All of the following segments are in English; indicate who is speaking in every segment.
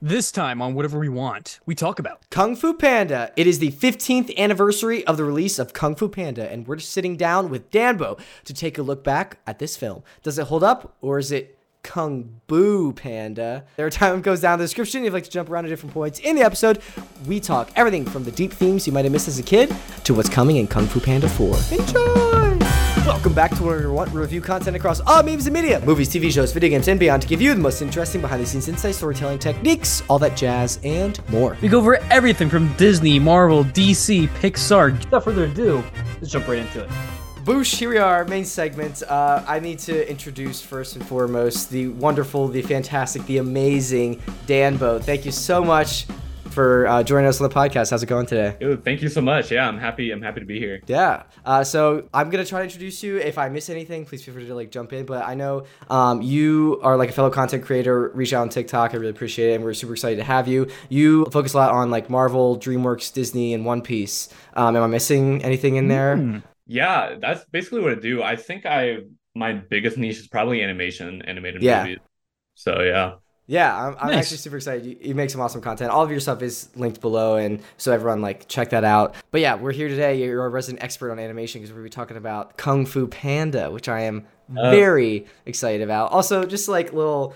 Speaker 1: This time on Whatever We Want, we talk about
Speaker 2: Kung Fu Panda. It is the 15th anniversary of the release of Kung Fu Panda, and we're just sitting down with Danbo to take a look back at this film. Does it hold up, or is it Kung Boo Panda? Their time goes down in the description. If you'd like to jump around to different points in the episode, we talk everything from the deep themes you might have missed as a kid to what's coming in Kung Fu Panda 4. Enjoy! Welcome back to where We Want review content across all memes and media, movies, TV shows, video games, and beyond to give you the most interesting behind the scenes insight, storytelling techniques, all that jazz, and more.
Speaker 1: we go over everything from Disney, Marvel, DC, Pixar. Without further ado, let's jump right into it.
Speaker 2: Boosh, here we are, main segment. Uh, I need to introduce first and foremost the wonderful, the fantastic, the amazing Danbo. Thank you so much for uh, joining us on the podcast. How's it going today?
Speaker 3: Dude, thank you so much. Yeah, I'm happy. I'm happy to be here.
Speaker 2: Yeah. Uh, so I'm gonna try to introduce you. If I miss anything, please feel free to like jump in. But I know um, you are like a fellow content creator. Reach out on TikTok. I really appreciate it, and we're super excited to have you. You focus a lot on like Marvel, DreamWorks, Disney, and One Piece. Um, am I missing anything in there?
Speaker 1: Hmm.
Speaker 3: Yeah, that's basically what I do. I think I my biggest niche is probably animation, animated
Speaker 2: Yeah.
Speaker 3: movies. So yeah.
Speaker 2: Yeah, I'm, I'm
Speaker 1: Nice.
Speaker 2: actually super excited. You, you make some awesome content. All of your stuff is linked below, and so everyone like check that out. But yeah, we're here today. You're a resident expert on animation because we're be talking about Kung Fu Panda, which I am
Speaker 3: Uh.
Speaker 2: very excited about. Also, just like little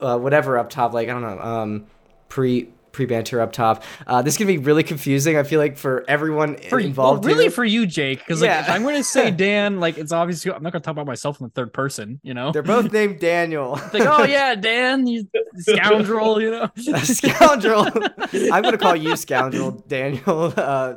Speaker 2: uh, whatever up top, like I don't know, um, pre pre banter up top. Uh, this is gonna be really confusing. I feel like for everyone
Speaker 1: For,
Speaker 2: involved.
Speaker 1: well, really
Speaker 2: here.
Speaker 1: for you, Jake, because like
Speaker 2: Yeah.
Speaker 1: if I'm going to say Dan, like it's obviously I'm not going to talk about myself in the third person, you know.
Speaker 2: they're both named Daniel.
Speaker 1: like, oh yeah, Dan, you scoundrel, you know.
Speaker 2: Scoundrel. I'm gonna call you scoundrel, Daniel. Uh,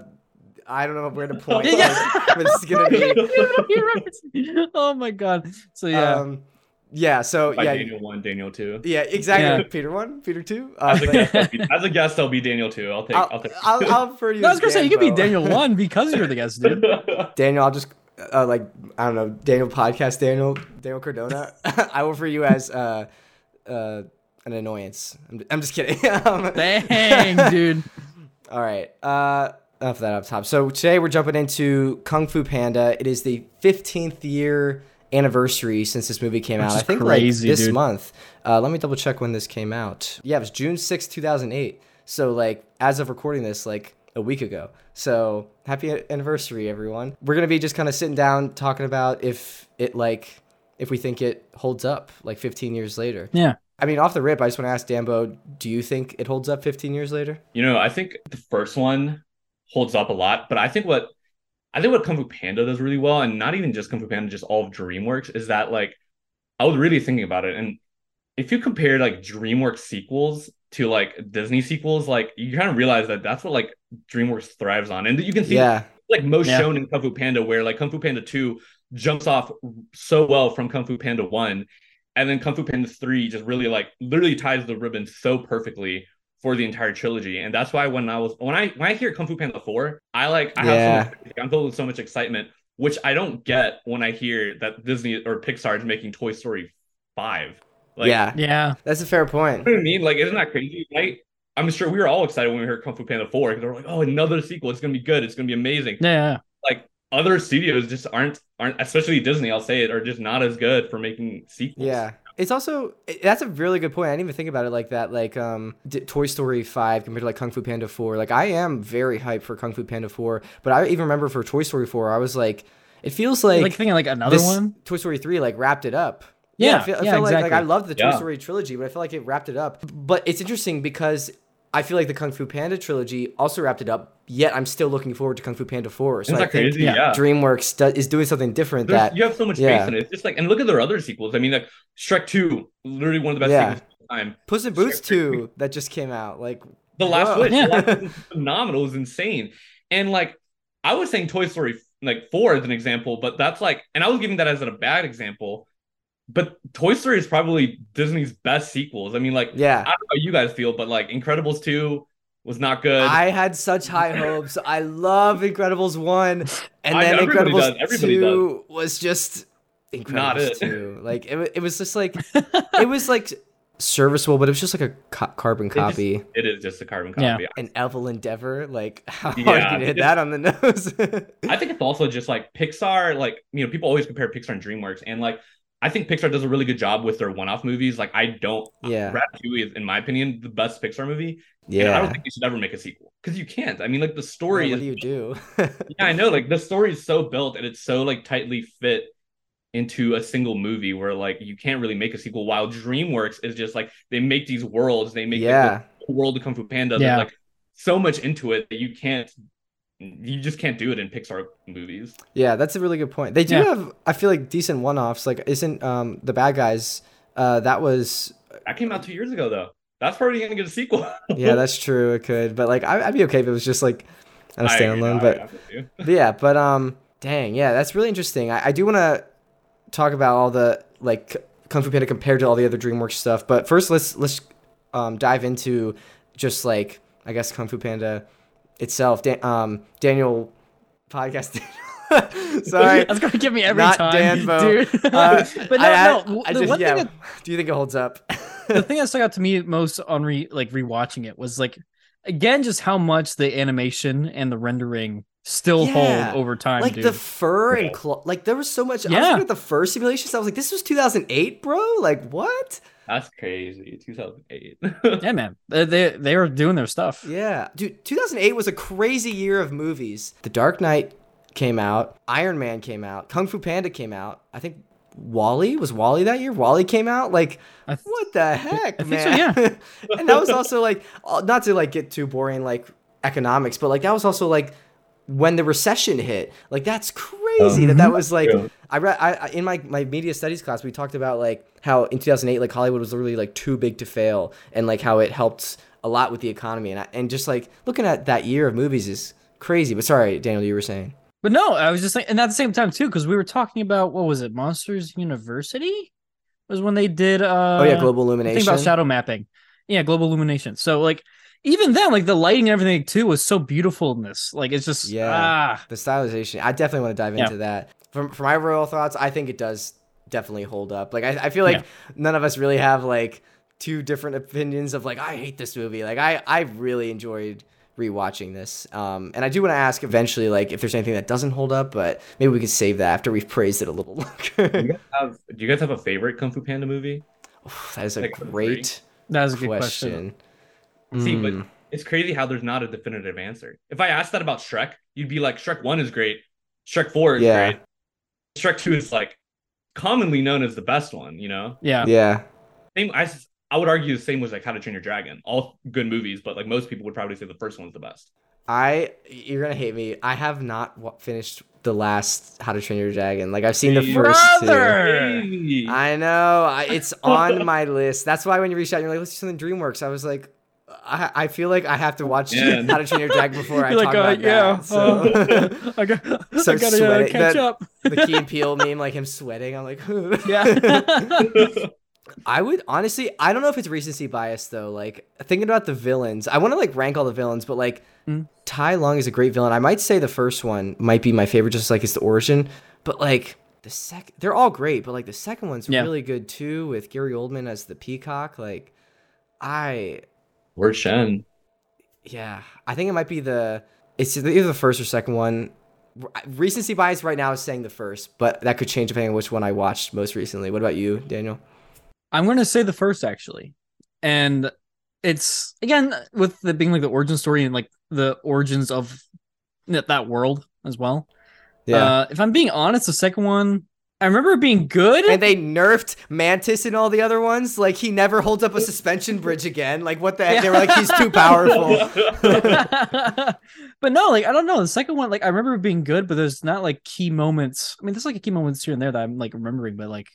Speaker 2: I don't know where to point.
Speaker 1: Yeah.
Speaker 2: like, but this is gonna be.
Speaker 1: Oh my god. So yeah.
Speaker 2: Um, yeah. So
Speaker 3: By
Speaker 2: yeah,
Speaker 3: Daniel one, Daniel two.
Speaker 2: yeah, exactly.
Speaker 1: Yeah.
Speaker 2: Peter one, Peter two. Uh,
Speaker 3: As a guest, I'll be, as a guest, I'll be Daniel two. I'll take. I'll,
Speaker 2: I'll,
Speaker 3: take.
Speaker 2: I'll, I'll refer to you.
Speaker 1: No, I was
Speaker 2: as
Speaker 1: gonna say you could be Daniel one because you're the guest, dude.
Speaker 2: Daniel, I'll just uh, like I don't know, Daniel podcast, Daniel, Daniel Cardona. I will refer you as uh, uh, an annoyance. I'm, I'm just kidding. um,
Speaker 1: Dang, dude.
Speaker 2: All right. Uh, enough of that up top. So today we're jumping into Kung Fu Panda. It is the 15th year anniversary since this movie came
Speaker 1: Which
Speaker 2: out. I think
Speaker 1: crazy,
Speaker 2: like this
Speaker 1: dude.
Speaker 2: month. Uh, let me double check when this came out. Yeah, it was June sixth, two 2008. So like as of recording this, like a week ago. So happy anniversary, everyone. We're gonna be just kind of sitting down talking about if it like if we think it holds up like 15 years later.
Speaker 1: Yeah.
Speaker 2: I mean, off the rip, I just want to ask Danbo, do you think it holds up 15 years later?
Speaker 3: You know, I think the first one holds up a lot, but I think what I think what Kung Fu Panda does really well, and not even just Kung Fu Panda, just all of DreamWorks, is that like I was really thinking about it, and if you compare like DreamWorks sequels to like Disney sequels, like you kind of realize that that's what like DreamWorks thrives on, and you can see
Speaker 2: Yeah.
Speaker 3: like most
Speaker 1: Yeah.
Speaker 3: shown in Kung Fu Panda, where like Kung Fu Panda 2 jumps off so well from Kung Fu Panda 1, and then Kung Fu Panda 3 just really like literally ties the ribbon so perfectly for the entire trilogy. And that's why when I was when I when I hear Kung Fu Panda 4, I like I
Speaker 2: Yeah.
Speaker 3: have so much, I'm filled with so much excitement, which I don't get when I hear that Disney or Pixar is making Toy Story 5. Like
Speaker 2: yeah.
Speaker 1: Yeah.
Speaker 2: That's a fair point.
Speaker 3: you know what I mean? Like, isn't that crazy, right? I'm sure we were all excited when we heard Kung Fu Panda 4 because they were like, oh, another sequel. It's gonna be good. It's gonna be amazing
Speaker 1: Yeah.
Speaker 3: like other studios just aren't aren't especially Disney, I'll say it, are just not as good for making sequels.
Speaker 2: Yeah. It's also that's a really good point. I didn't even think about it like that. Like um, D- Toy Story five compared to like Kung Fu Panda four. Like I am very hyped for Kung Fu Panda four, but I even remember for Toy Story four, I was like, it feels like,
Speaker 1: Like, thinking like another
Speaker 2: this
Speaker 1: one.
Speaker 2: Toy Story three like wrapped it up.
Speaker 1: Yeah,
Speaker 2: I feel, I
Speaker 1: yeah,
Speaker 2: feel like, like I
Speaker 1: exactly.
Speaker 2: loved the Toy
Speaker 3: Yeah.
Speaker 2: Story trilogy, but I feel like it wrapped it up. But it's interesting because I feel like the Kung Fu Panda trilogy also wrapped it up. Yet I'm still looking forward to Kung Fu Panda four. So
Speaker 3: Isn't
Speaker 2: I think
Speaker 3: crazy?
Speaker 1: yeah.
Speaker 2: DreamWorks do- is doing something different.
Speaker 3: There's-
Speaker 2: that
Speaker 3: you have so much
Speaker 2: yeah.
Speaker 3: faith in it. It's just like and look at their other sequels. I mean like Shrek 2, literally one of the best
Speaker 2: Yeah.
Speaker 3: sequels of all time.
Speaker 2: Puss in Boots
Speaker 3: Shrek-
Speaker 2: 2 that just came out. Like
Speaker 3: The Last. Wish,
Speaker 1: Yeah.
Speaker 3: The Last Wish is phenomenal, is insane. And like I was saying Toy Story like 4 as an example, but that's like and I was giving that as a bad example. But Toy Story is probably Disney's best sequels. I mean, like,
Speaker 2: yeah.
Speaker 3: I don't know how you guys feel, but like Incredibles 2 was not good.
Speaker 2: I had such high hopes. I love Incredibles 1 and
Speaker 3: I-
Speaker 2: then
Speaker 3: everybody
Speaker 2: Incredibles
Speaker 3: does. Everybody
Speaker 2: 2 was just Incredibles
Speaker 3: Not it.
Speaker 2: 2. Like it, it was just like it was like serviceable, but it was just like a co- carbon
Speaker 3: It just-
Speaker 2: copy.
Speaker 3: it is just a carbon
Speaker 1: Yeah.
Speaker 3: copy.
Speaker 2: An Evil Endeavor, like how hard
Speaker 3: Yeah,
Speaker 2: you hit that on the nose.
Speaker 3: I think it's also just like Pixar, like, you know, people always compare Pixar and DreamWorks, and like I think Pixar does a really good job with their one-off movies. Like I don't,
Speaker 2: Yeah.
Speaker 3: Ratatouille is, in my opinion, the best Pixar movie. And I don't think you should ever make a sequel because you can't. I mean, like the
Speaker 2: Yeah,
Speaker 3: story
Speaker 2: what
Speaker 3: is
Speaker 2: do you do?
Speaker 3: yeah, I know. Like the story is so built and it's so like tightly fit into a single movie where like you can't really make a sequel. While DreamWorks is just like they make these worlds, they make like,
Speaker 2: yeah.
Speaker 3: the world of Kung Fu Panda.
Speaker 1: Yeah.
Speaker 3: There's like so much into it that you can't, you just can't do it in Pixar movies.
Speaker 2: Yeah, that's a really good point. They do
Speaker 1: Yeah.
Speaker 2: have, I feel like, decent one-offs. Like, isn't um the bad guys? Uh, that was
Speaker 3: That came out two years ago though. That's probably gonna get a sequel.
Speaker 2: yeah, that's true. It could, but like, I, I'd be okay if it was just like a standalone.
Speaker 3: I
Speaker 2: but
Speaker 3: with you.
Speaker 2: But yeah, but um, dang, yeah, that's really interesting. I, I do want to talk about all the like Kung Fu Panda compared to all the other DreamWorks stuff. But first, let's let's um dive into just like I guess Kung Fu Panda itself. Dan- um, Daniel podcast. Sorry.
Speaker 1: That's gonna get me every
Speaker 2: Not
Speaker 1: time,
Speaker 2: Danbo.
Speaker 1: dude.
Speaker 2: Uh,
Speaker 1: but no,
Speaker 2: I, I,
Speaker 1: no.
Speaker 2: I
Speaker 1: the
Speaker 2: just, yeah.
Speaker 1: that
Speaker 2: do you think it holds up?
Speaker 1: the thing that stuck out to me most on re like rewatching it was like again just how much the animation and the rendering still
Speaker 2: Yeah.
Speaker 1: hold over time,
Speaker 2: like
Speaker 1: dude.
Speaker 2: the fur
Speaker 3: Yeah.
Speaker 2: and claw, like there was so much. I was
Speaker 1: Yeah.
Speaker 2: looking at the fur simulations. I was like, this was 2008, bro. Like what?
Speaker 3: That's crazy. 2008.
Speaker 1: yeah, man, they they, they were doing their stuff.
Speaker 2: Yeah, dude, 2008 was a crazy year of movies. The Dark Knight came out, Iron Man came out, Kung Fu Panda came out. I think WALL-E was WALL-E that year. WALL-E came out. Like,
Speaker 1: th-
Speaker 2: what the heck,
Speaker 1: I think
Speaker 2: man?
Speaker 1: so, yeah.
Speaker 2: and that was also like, uh, not to like get too boring, like economics, but like that was also like when the recession hit. Like that's crazy that that was like.
Speaker 3: Yeah.
Speaker 2: I read I, I in my my media studies class we talked about like how in 2008 like Hollywood was literally like too big to fail and like how it helped a lot with the economy and I, and just like looking at that year of movies is crazy. But sorry, Daniel, you were saying.
Speaker 1: But no, I was just like, and at the same time too, because we were talking about what was it, Monsters University, was when they did. uh
Speaker 2: oh yeah, global
Speaker 1: Think
Speaker 2: illumination.
Speaker 1: about shadow mapping. Yeah, global illumination. So like even then, like the lighting and everything too was so beautiful in this. Like it's just
Speaker 2: Yeah.
Speaker 1: ah
Speaker 2: the stylization. I definitely want to dive
Speaker 1: Yeah.
Speaker 2: into that. From for my royal thoughts, I think it does definitely hold up. Like I, I feel like
Speaker 1: Yeah.
Speaker 2: none of us really have like two different opinions of like I hate this movie. Like I I really enjoyed rewatching this. Um, and I do want to ask eventually like if there's anything that doesn't hold up, but maybe we could save that after we've praised it a little
Speaker 3: do,
Speaker 2: longer.
Speaker 3: you guys have, do you guys have a favorite Kung Fu Panda movie?
Speaker 2: that is a
Speaker 3: Like,
Speaker 2: great
Speaker 1: that is a good question.
Speaker 2: question.
Speaker 3: See,
Speaker 2: Mm.
Speaker 3: but it's crazy how there's not a definitive answer. If I asked that about Shrek, you'd be like, Shrek 1 is great. Shrek 4 is
Speaker 2: Yeah.
Speaker 3: great. Shrek 2 is like commonly known as the best one, you know?
Speaker 1: Yeah.
Speaker 2: yeah.
Speaker 3: Same, I, s- I would argue the same was like How to Train Your Dragon. All good movies, but like most people would probably say the first one's the best.
Speaker 2: I you're gonna hate me. I have not wa- finished the last How to Train Your Dragon. Like I've seen the first two.
Speaker 1: Brother!
Speaker 3: Hey!
Speaker 2: I know. I, it's on my list. That's why when you reached out, you're like, let's do something DreamWorks. I was like, I, I feel like I have to watch
Speaker 3: Yeah.
Speaker 2: How to Train Your Dragon before I
Speaker 1: You're
Speaker 2: talk
Speaker 1: like, uh,
Speaker 2: about
Speaker 1: yeah,
Speaker 2: that. So
Speaker 1: uh, I got, I gotta uh, catch
Speaker 2: That-
Speaker 1: up.
Speaker 2: the Key and Peele meme, like him sweating. I'm like,
Speaker 1: Yeah.
Speaker 2: I would honestly, I don't know if it's recency bias though. Like thinking about the villains, I want to like rank all the villains, but like
Speaker 1: Mm.
Speaker 2: Tai Lung is a great villain. I might say the first one might be my favorite, just like it's the origin. But like the second, they're all great, but like the second one's
Speaker 1: Yeah.
Speaker 2: really good too, with Gary Oldman as the peacock. Like, I
Speaker 3: Lord Shen.
Speaker 2: yeah, I think it might be the it's either the first or second one. Recency bias right now is saying the first, but that could change depending on which one I watched most recently. What about you, Daniel?
Speaker 1: I'm gonna say the first actually, and it's again with the being like the origin story and like the origins of that, that world as well. Uh, if I'm being honest, the second one I remember it being good.
Speaker 2: and they nerfed Mantis and all the other ones. Like he never holds up a suspension bridge again. Like what the heck? They were like he's too powerful.
Speaker 1: but no, like I don't know. The second one, like I remember it being good, but there's not like key moments. I mean, there's like a key moments here and there that I'm like remembering, but like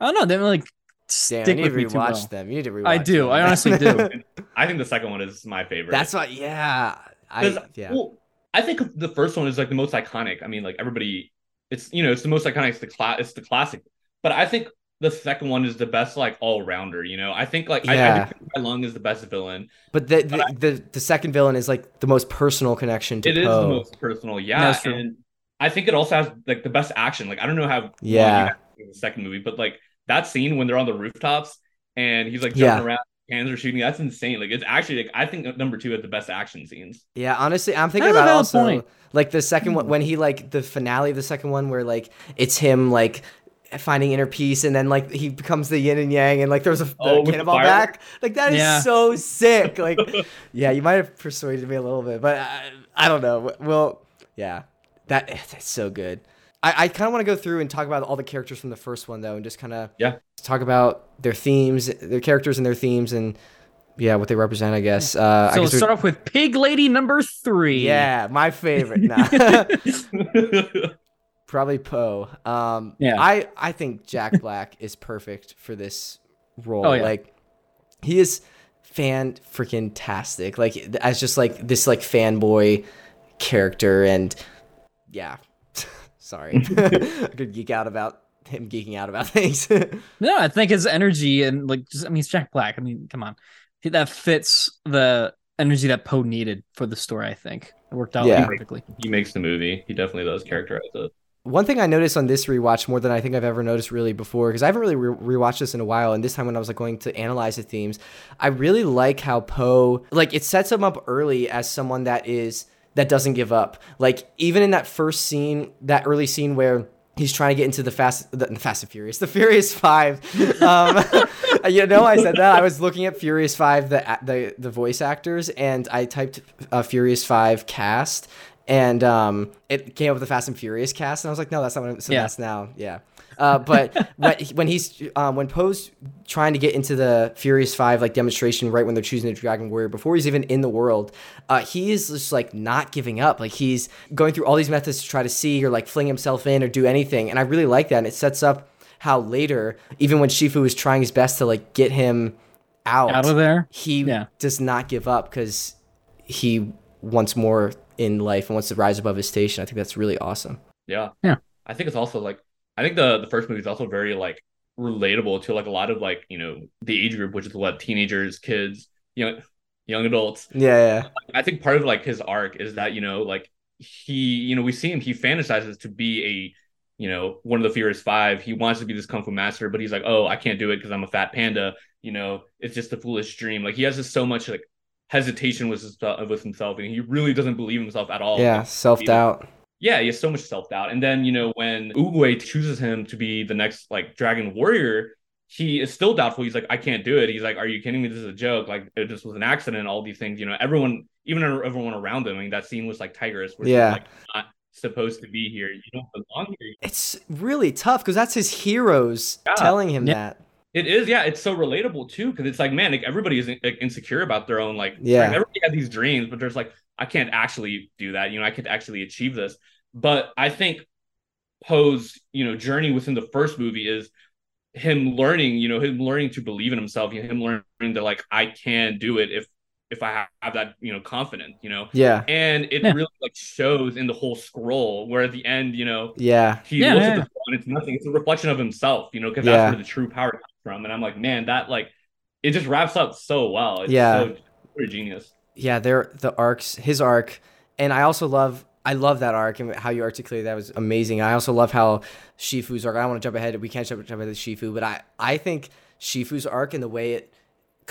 Speaker 1: I don't know. They don't like
Speaker 2: Damn,
Speaker 1: stick
Speaker 2: you need to
Speaker 1: with me too
Speaker 2: rewatch
Speaker 1: well.
Speaker 2: them. You need to rewatch.
Speaker 1: I do.
Speaker 2: them.
Speaker 1: I honestly do.
Speaker 3: I think the second one is my favorite.
Speaker 2: That's what. Yeah. I
Speaker 3: 'Cause,
Speaker 2: yeah.
Speaker 3: Well, I think the first one is like the most iconic. I mean, like everybody, it's you know, it's the most iconic. It's the class. It's the classic. But I think the second one is the best, like all rounder. You know, I think like I, I
Speaker 2: Yeah.
Speaker 3: think Tai Lung is the best villain.
Speaker 2: But the the, the the second villain is like the most personal connection to
Speaker 3: It is
Speaker 2: Po.
Speaker 3: the most personal, yeah.
Speaker 1: That's true.
Speaker 3: And I think it also has like the best action. Like I don't know how
Speaker 2: Yeah.
Speaker 3: you guys think of the second movie, but like that scene when they're on the rooftops and he's like
Speaker 2: Yeah.
Speaker 3: jumping around, hands are shooting. That's insane. Like it's actually like I think number two has the best action scenes.
Speaker 2: Yeah, honestly, I'm thinking
Speaker 1: That's a
Speaker 2: about
Speaker 1: valid
Speaker 2: also
Speaker 1: point.
Speaker 2: Like the second one hmm. when he like the finale of the second one where like it's him like finding inner peace and then like he becomes the yin and yang and like there's a the
Speaker 3: Oh,
Speaker 2: cannonball back. Like that is
Speaker 1: Yeah.
Speaker 2: so sick. Like yeah you might have persuaded me a little bit but I, I don't know. Well yeah. That that's so good. I, I kind of want to go through and talk about all the characters from the first one though and just kind of
Speaker 3: Yeah.
Speaker 2: talk about their themes their characters and their themes and yeah what they represent I guess uh I
Speaker 1: So
Speaker 2: guess
Speaker 1: let's start off with Pig Lady number three.
Speaker 2: yeah my favorite nah. Probably Po. Um,
Speaker 1: Yeah.
Speaker 2: I I think Jack Black is perfect for this role.
Speaker 1: Oh, yeah.
Speaker 2: Like he is fan freaking tastic. Like as just like this like fanboy character and yeah. Sorry. I could geek out about him geeking out about things.
Speaker 1: No, I think his energy and like just I mean, it's Jack Black. I mean, come on, that fits the energy that Po needed for the story. I think it worked out
Speaker 2: Yeah.
Speaker 1: perfectly.
Speaker 3: he makes the movie. He definitely does characterize it.
Speaker 2: One thing I noticed on this rewatch more than I think I've ever noticed really before, because I haven't really re- rewatched this in a while, and this time when I was like going to analyze the themes, I really like how Po like it sets him up early as someone that is that doesn't give up. Like even in that first scene, that early scene where he's trying to get into the fast the, the Fast and Furious, the Furious Five. Um, you know, I said that I was looking at Furious Five, the the the voice actors, and I typed uh, Furious Five cast, and um, it came up with the Fast and Furious cast, and I was like, no, that's not what. I'm, so
Speaker 1: Yeah.
Speaker 2: that's now, yeah. Uh, but when when he's um, when Po's trying to get into the Furious Five like demonstration right when they're choosing the Dragon Warrior before he's even in the world, uh, he is just like not giving up. Like he's going through all these methods to try to see or like fling himself in or do anything, and I really like that. And it sets up how later, even when Shifu is trying his best to like get him out,
Speaker 1: Out of there.
Speaker 2: he
Speaker 1: Yeah.
Speaker 2: does not give up because he wants more in life and wants to rise above his station. I think that's really awesome.
Speaker 3: Yeah.
Speaker 1: Yeah.
Speaker 3: I think it's also like I think the the first movie is also very like relatable to like a lot of like, you know, the age group, which is what teenagers, kids, you know, young adults.
Speaker 2: Yeah,
Speaker 3: I think part of like his arc is that, you know, like he, you know, we see him, he fantasizes to be a, you know, one of the Furious Five. He wants to be this kung fu master, but he's like, oh, I can't do it because I'm a fat panda. You know, it's just a foolish dream. Like he has just so much like hesitation with his, uh, with himself, and he really doesn't believe himself at all.
Speaker 2: yeah, self doubt.
Speaker 3: Yeah, he has so much self doubt. And then, you know, when Oogway chooses him to be the next like Dragon Warrior, he is still doubtful. He's like, I can't do it. He's like, Are you kidding me? This is a joke. Like, it just was an accident. All these things, you know, everyone, even everyone around him. I mean, that scene was like Tigress,
Speaker 2: Yeah.
Speaker 3: like, not supposed to be here. You don't belong here.
Speaker 2: It's really tough because that's his heroes
Speaker 3: Yeah.
Speaker 2: telling him
Speaker 1: Yeah.
Speaker 2: that.
Speaker 3: It is, yeah. It's so relatable too, because it's like, man, like everybody is like, insecure about their own like.
Speaker 2: Yeah.
Speaker 3: like, everybody had these dreams, but there's like, I can't actually do that. You know, I could actually achieve this. But I think Po's, you know, journey within the first movie is him learning, you know, him learning to believe in himself, you know, him learning that like I can do it if if I have that, you know, confidence, you know.
Speaker 2: Yeah,
Speaker 3: And it
Speaker 1: Yeah.
Speaker 3: really like shows in the whole scroll where at the end, you know,
Speaker 2: yeah,
Speaker 3: he
Speaker 1: Yeah,
Speaker 3: looks
Speaker 1: yeah,
Speaker 3: at the scroll and it's nothing. It's a reflection of himself, you know, because
Speaker 2: Yeah.
Speaker 3: that's where the true power comes from. And I'm like, man, that like it just wraps up so well. It's
Speaker 2: Yeah.
Speaker 3: so pretty genius.
Speaker 2: yeah. They're the arcs, his arc, and I also love. I love that arc and how you articulated that was amazing. I also love how Shifu's arc. I don't want to jump ahead. We can't jump, jump ahead to Shifu, but I I think Shifu's arc and the way it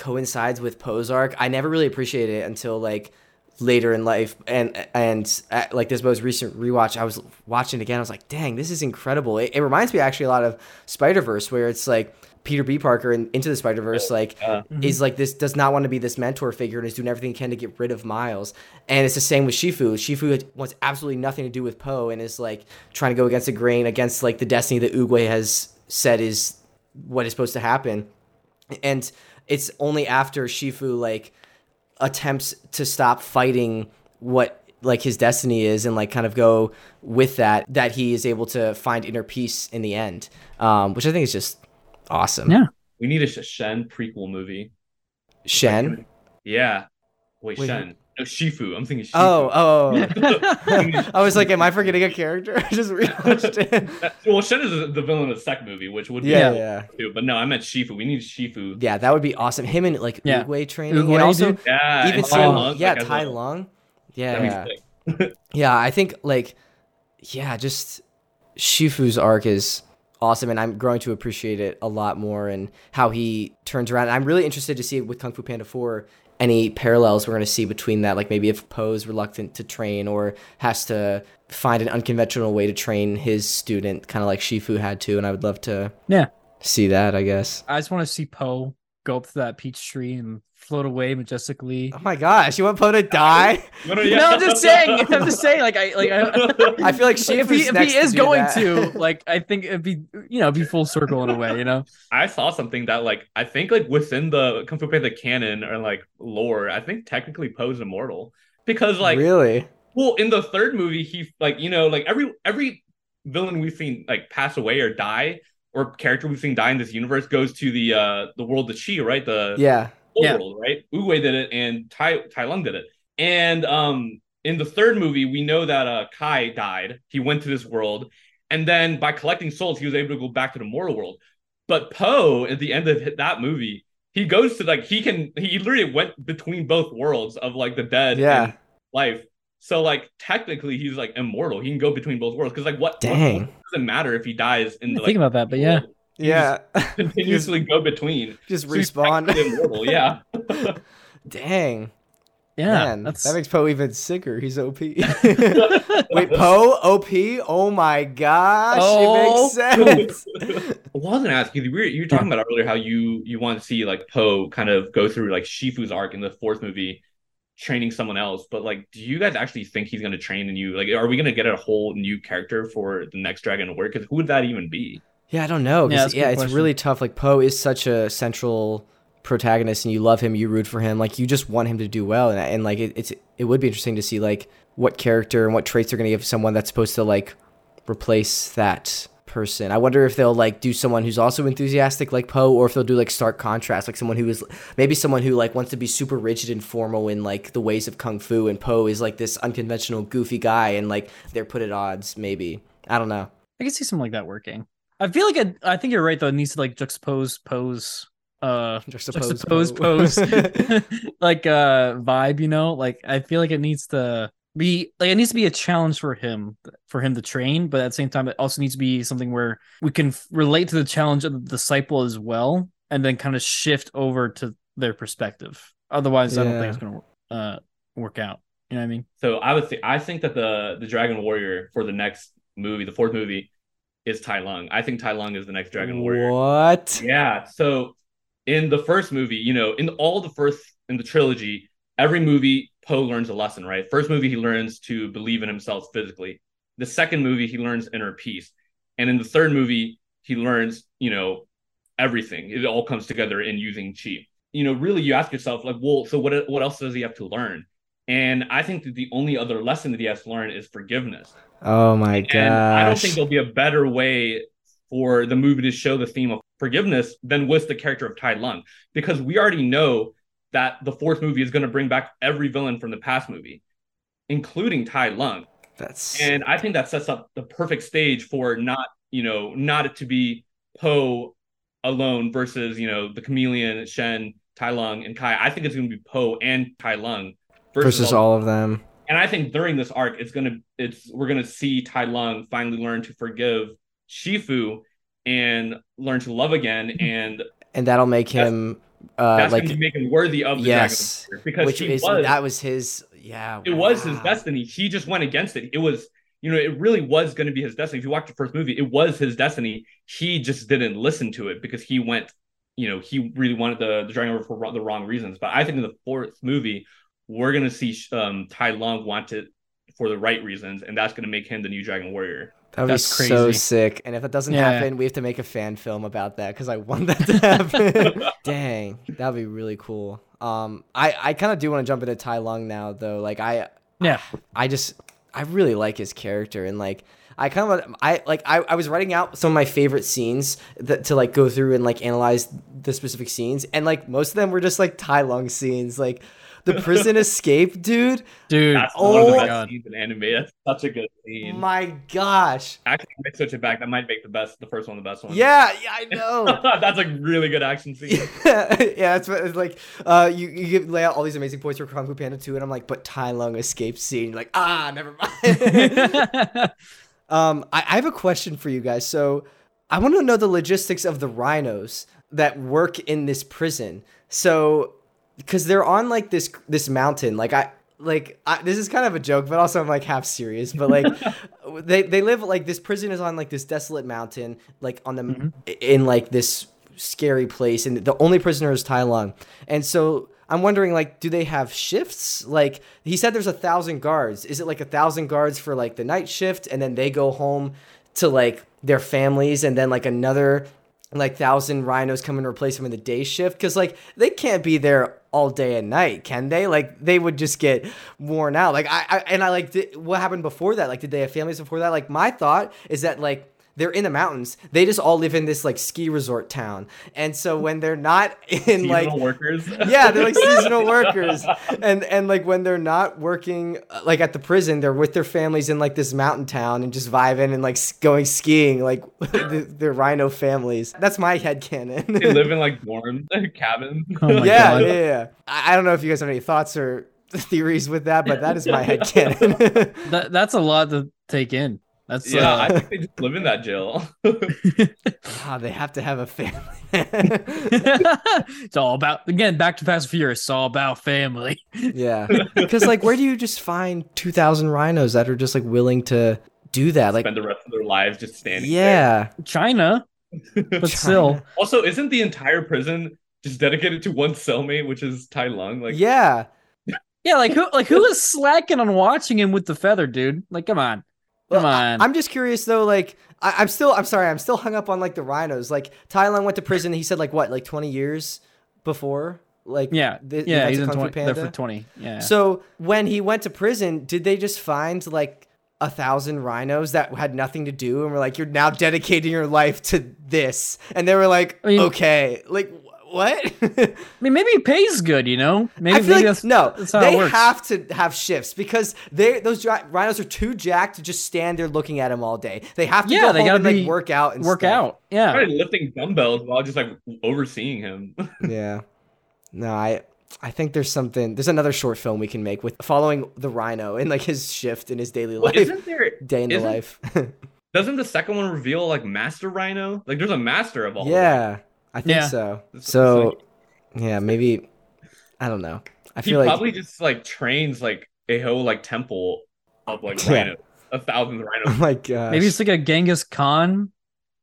Speaker 2: coincides with Po's arc, I never really appreciated it until like later in life and and uh, like this most recent rewatch I was watching it again I was like dang this is incredible. It, it reminds me actually a lot of Spider-Verse where it's like Peter B. Parker in Into the Spider-Verse like
Speaker 3: Yeah.
Speaker 2: is like this does not want to be this mentor figure and is doing everything he can to get rid of Miles. And it's the same with Shifu. Shifu wants absolutely nothing to do with Po and is like trying to go against the grain against like the destiny that Oogway has said is what is supposed to happen. And it's only after Shifu like attempts to stop fighting what like his destiny is and like kind of go with that that he is able to find inner peace in the end um which i think is just awesome
Speaker 1: Yeah.
Speaker 3: We need a Shen prequel movie.
Speaker 2: shen
Speaker 3: Yeah. Wait,
Speaker 2: Wait,
Speaker 3: Shen. No, Shifu. I'm thinking Shifu.
Speaker 2: oh oh
Speaker 3: oh.
Speaker 2: i was like am i forgetting a character i just rewatched it
Speaker 3: well, Shen is the villain of the second movie, which would
Speaker 2: yeah
Speaker 3: be
Speaker 2: yeah
Speaker 3: too. But no, I meant Shifu. We need Shifu.
Speaker 2: yeah that would be awesome him and like
Speaker 1: Yeah.
Speaker 2: Oogway training
Speaker 1: Oogway,
Speaker 2: and also.
Speaker 3: Yeah,
Speaker 2: even
Speaker 3: and
Speaker 2: Tai
Speaker 3: Tai
Speaker 2: Lung,
Speaker 3: Lung,
Speaker 2: yeah
Speaker 3: like,
Speaker 2: Tai
Speaker 3: a-
Speaker 2: Lung yeah
Speaker 3: that'd be
Speaker 2: yeah. Yeah, I think like yeah, just Shifu's arc is awesome and I'm growing to appreciate it a lot more and how he turns around. I'm really interested to see it with Kung Fu Panda 4 any parallels we're going to see between that. Like maybe if Po's reluctant to train or has to find an unconventional way to train his student, kind of like Shifu had to. And I would love to
Speaker 1: yeah
Speaker 2: see that. I guess
Speaker 1: I just want to see Po go up to that peach tree and float away majestically.
Speaker 2: Oh my gosh, you want Po to die?
Speaker 1: no, I'm just saying. I'm just saying. Like I, like I,
Speaker 2: I feel like she,
Speaker 1: if he, if he is to going that. to, like, I think it'd be, you know, be full circle in a way, you know.
Speaker 3: I saw something that, like, I think, like, within the Kung Fu Panda canon or like lore, I think technically Po's immortal because, like,
Speaker 2: really,
Speaker 3: well, in the third movie, he, like, you know, like every every villain we've seen like pass away or die or character we've seen die in this universe goes to the uh the world of Chi, right? The
Speaker 2: yeah
Speaker 1: yeah.
Speaker 3: world, right? Oogway did it and Tai Tai Lung did it. And um in the third movie, we know that uh Kai died. He went to this world, and then by collecting souls, he was able to go back to the mortal world. But Po, at the end of that movie, he goes to like he can he literally went between both worlds of like the dead
Speaker 2: yeah.
Speaker 3: life. So like technically he's like immortal. He can go between both worlds because like what,
Speaker 2: Dang.
Speaker 3: what doesn't matter if he dies in the
Speaker 1: like, think about that, but yeah.
Speaker 3: World
Speaker 2: yeah
Speaker 3: continuously go between
Speaker 2: just so respawn
Speaker 3: immortal, yeah
Speaker 2: dang
Speaker 1: yeah
Speaker 2: Man, that's... that makes Po even sicker he's op wait Po op oh my gosh oh. it makes oh, sense
Speaker 3: I wasn't asking you. You were talking about earlier how you you want to see like Po kind of go through like Shifu's arc in the fourth movie, training someone else. But like, do you guys actually think he's going to train a new? Like, are we going to get a whole new character for the next Dragon Warrior? Because who would that even be?
Speaker 2: Yeah, I don't know. Yeah, yeah it's really tough. Like Po is such a central protagonist, and you love him, you root for him, like you just want him to do well, and, and like it, it's it would be interesting to see like what character and what traits they're gonna give someone that's supposed to like replace that person. I wonder if they'll like do someone who's also enthusiastic like Po, or if they'll do like stark contrast, like someone who is maybe someone who like wants to be super rigid and formal in like the ways of kung fu, and Po is like this unconventional, goofy guy, and like they're put at odds. Maybe I don't know.
Speaker 1: I can see something like that working. I feel like it, I think you're right though. It needs to like juxtapose pose uh juxtapose, juxtapose pose like uh vibe, you know? Like I feel like it needs to be like it needs to be a challenge for him for him to train, but at the same time it also needs to be something where we can f- relate to the challenge of the disciple as well and then kind of shift over to their perspective. Otherwise, yeah. I don't think it's going to uh work out. You know what I mean?
Speaker 3: So I would say I think that the the Dragon Warrior for the next movie, the fourth movie, is Tai Lung. I think Tai Lung is the next Dragon Warrior.
Speaker 2: What?
Speaker 3: Yeah. So in the first movie, you know, in all the first in the trilogy, every movie Po learns a lesson, right? First movie he learns to believe in himself physically. The second movie he learns inner peace. And in the third movie, he learns, you know, everything. It all comes together in using chi. You know, really you ask yourself like, well, so what what else does he have to learn? And I think that the only other lesson that he has to learn is forgiveness.
Speaker 2: Oh my god!
Speaker 3: I don't think there'll be a better way for the movie to show the theme of forgiveness than with the character of Tai Lung, because we already know that the fourth movie is going to bring back every villain from the past movie, including Tai Lung.
Speaker 2: That's
Speaker 3: and I think that sets up the perfect stage for not you know not it to be Po alone versus you know the chameleon Shen Tai Lung and Kai. I think it's going to be Po and Tai Lung
Speaker 2: versus, versus all, all of them
Speaker 3: and I think during this arc, it's gonna it's we're gonna see Tai Lung finally learn to forgive Shifu and learn to love again, and
Speaker 2: and that'll make him uh,
Speaker 3: that's
Speaker 2: like
Speaker 3: gonna make him worthy of the
Speaker 2: yes,
Speaker 3: Dragon because
Speaker 2: which is
Speaker 3: was,
Speaker 2: that was his yeah.
Speaker 3: It wow. was his destiny. He just went against it. It was you know it really was going to be his destiny. If you watch the first movie, it was his destiny. He just didn't listen to it because he went. You know, he really wanted the the Dragon for the wrong reasons. But I think in the fourth movie, we're gonna see um, Tai Lung want it for the right reasons, and that's gonna make him the new Dragon Warrior.
Speaker 2: That would be so sick. And if it doesn't yeah. happen, we have to make a fan film about that because I want that to happen. Dang, that'd be really cool. Um, I I kind of do want to jump into Tai Lung now though. Like I
Speaker 1: yeah,
Speaker 2: I just I really like his character and like I kind of I like I, I was writing out some of my favorite scenes that to like go through and like analyze the specific scenes and like most of them were just like Tai Lung scenes like the prison escape, dude.
Speaker 1: Dude,
Speaker 3: that's oh one of the best scenes in anime. That's such a good scene.
Speaker 2: My gosh.
Speaker 3: Actually, I might switch it back. That might make the best, the first one, the best one.
Speaker 2: Yeah, yeah, I know.
Speaker 3: that's a really good action scene.
Speaker 2: yeah, yeah it's, it's like uh, you you lay out all these amazing points for Kung Fu Panda 2, and I'm like, but Tai Lung escape scene. You're like, ah, never mind. um, I, I have a question for you guys. So I want to know the logistics of the rhinos that work in this prison. So because they're on like this this mountain. Like I like I, this is kind of a joke, but also I'm like half serious. But like they they live like this prison is on like this desolate mountain, like on the mm-hmm. in like this scary place, and the only prisoner is Tai Lung, and so. I'm wondering, like, do they have shifts? Like, he said there's a thousand guards. Is it like a thousand guards for like the night shift, and then they go home to like their families, and then like another like thousand rhinos come and replace them in the day shift? Because like they can't be there all day and night, can they? Like they would just get worn out. Like I, I and I like did, what happened before that? Like did they have families before that? Like my thought is that like they're in the mountains. They just all live in this like ski resort town. And so when they're not in seasonal like
Speaker 3: workers.
Speaker 2: yeah, they're like seasonal workers. And and like when they're not working uh, like at the prison, they're with their families in like this mountain town and just vibing and like going skiing like the rhino families. That's my head canon.
Speaker 3: they live in like dorms, cabins.
Speaker 2: Oh yeah, yeah, yeah. I don't know if you guys have any thoughts or theories with that, but that is my head canon.
Speaker 1: that, that's a lot to take in. That's
Speaker 3: yeah. Uh... I think they just live in that jail.
Speaker 2: ah, they have to have a family.
Speaker 1: it's all about again back to Fast and Furious. It's all about family.
Speaker 2: yeah, because like, where do you just find two thousand rhinos that are just like willing to do that? Like
Speaker 3: spend the rest of their lives just standing.
Speaker 2: Yeah,
Speaker 1: there. China, but China. still.
Speaker 3: Also, isn't the entire prison just dedicated to one cellmate, which is Tai Lung? Like,
Speaker 2: yeah.
Speaker 1: Yeah, like who like who is slacking on watching him with the feather, dude? Like, come on. Come on.
Speaker 2: I, am just curious though. Like, I, am still. I'm sorry. I'm still hung up on like the rhinos. Like, Tai Lung went to prison. He said like what, like 20 years before. Like
Speaker 1: yeah, the, yeah, he's in 20, there for 20. Yeah.
Speaker 2: So when he went to prison, did they just find like a thousand rhinos that had nothing to do and were like, "You're now dedicating your life to this," and they were like, I mean, "Okay, like what?
Speaker 1: I mean, maybe he pays good, you know. Maybe,
Speaker 2: I feel maybe like that's, no. That's they have to have shifts because they those rhinos are too jacked to just stand there looking at him all day. They have to yeah, go they gotta and, like, work out and
Speaker 1: work
Speaker 2: stuff.
Speaker 1: out. Yeah,
Speaker 3: lifting dumbbells while just like overseeing him.
Speaker 2: yeah. No, I I think there's something. There's another short film we can make with following the rhino and like his shift in his daily life. Well,
Speaker 3: isn't there
Speaker 2: day in the life?
Speaker 3: doesn't the second one reveal like Master Rhino? Like there's a master of all.
Speaker 2: Yeah. I think yeah. so. So, yeah, maybe I don't know. I feel
Speaker 3: he
Speaker 2: like
Speaker 3: probably just like trains like a whole like temple of like yeah. rhino, a thousand rhinos.
Speaker 2: Oh my god!
Speaker 1: Maybe it's like a Genghis Khan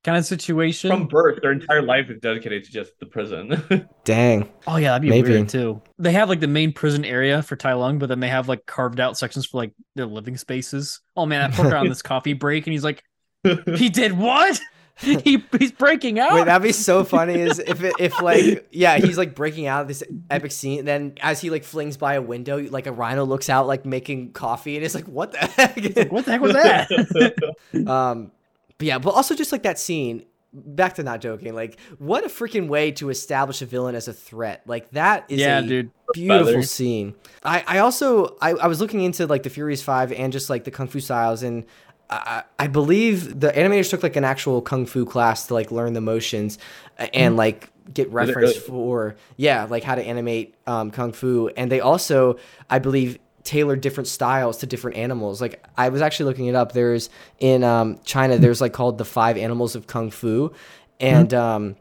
Speaker 1: kind of situation.
Speaker 3: From birth, their entire life is dedicated to just the prison.
Speaker 2: Dang.
Speaker 1: Oh yeah, that'd be maybe. weird too. They have like the main prison area for Tai Lung, but then they have like carved out sections for like their living spaces. Oh man, I put her on this coffee break, and he's like, "He did what?" he, he's breaking out.
Speaker 2: Wait, that'd be so funny. Is if it, if like yeah, he's like breaking out of this epic scene. Then as he like flings by a window, like a rhino looks out like making coffee, and it's like, what the heck?
Speaker 1: Like, what the heck was that?
Speaker 2: um, but yeah, but also just like that scene. Back to not joking. Like, what a freaking way to establish a villain as a threat. Like that is yeah, a dude. beautiful scene. I I also I, I was looking into like the Furious Five and just like the Kung Fu styles and I, I believe the animators took like an actual kung fu class to like learn the motions and mm. like get reference really? for yeah like how to animate um, kung fu and they also i believe tailored different styles to different animals like i was actually looking it up there's in um, china there's like called the five animals of kung fu and mm-hmm. um,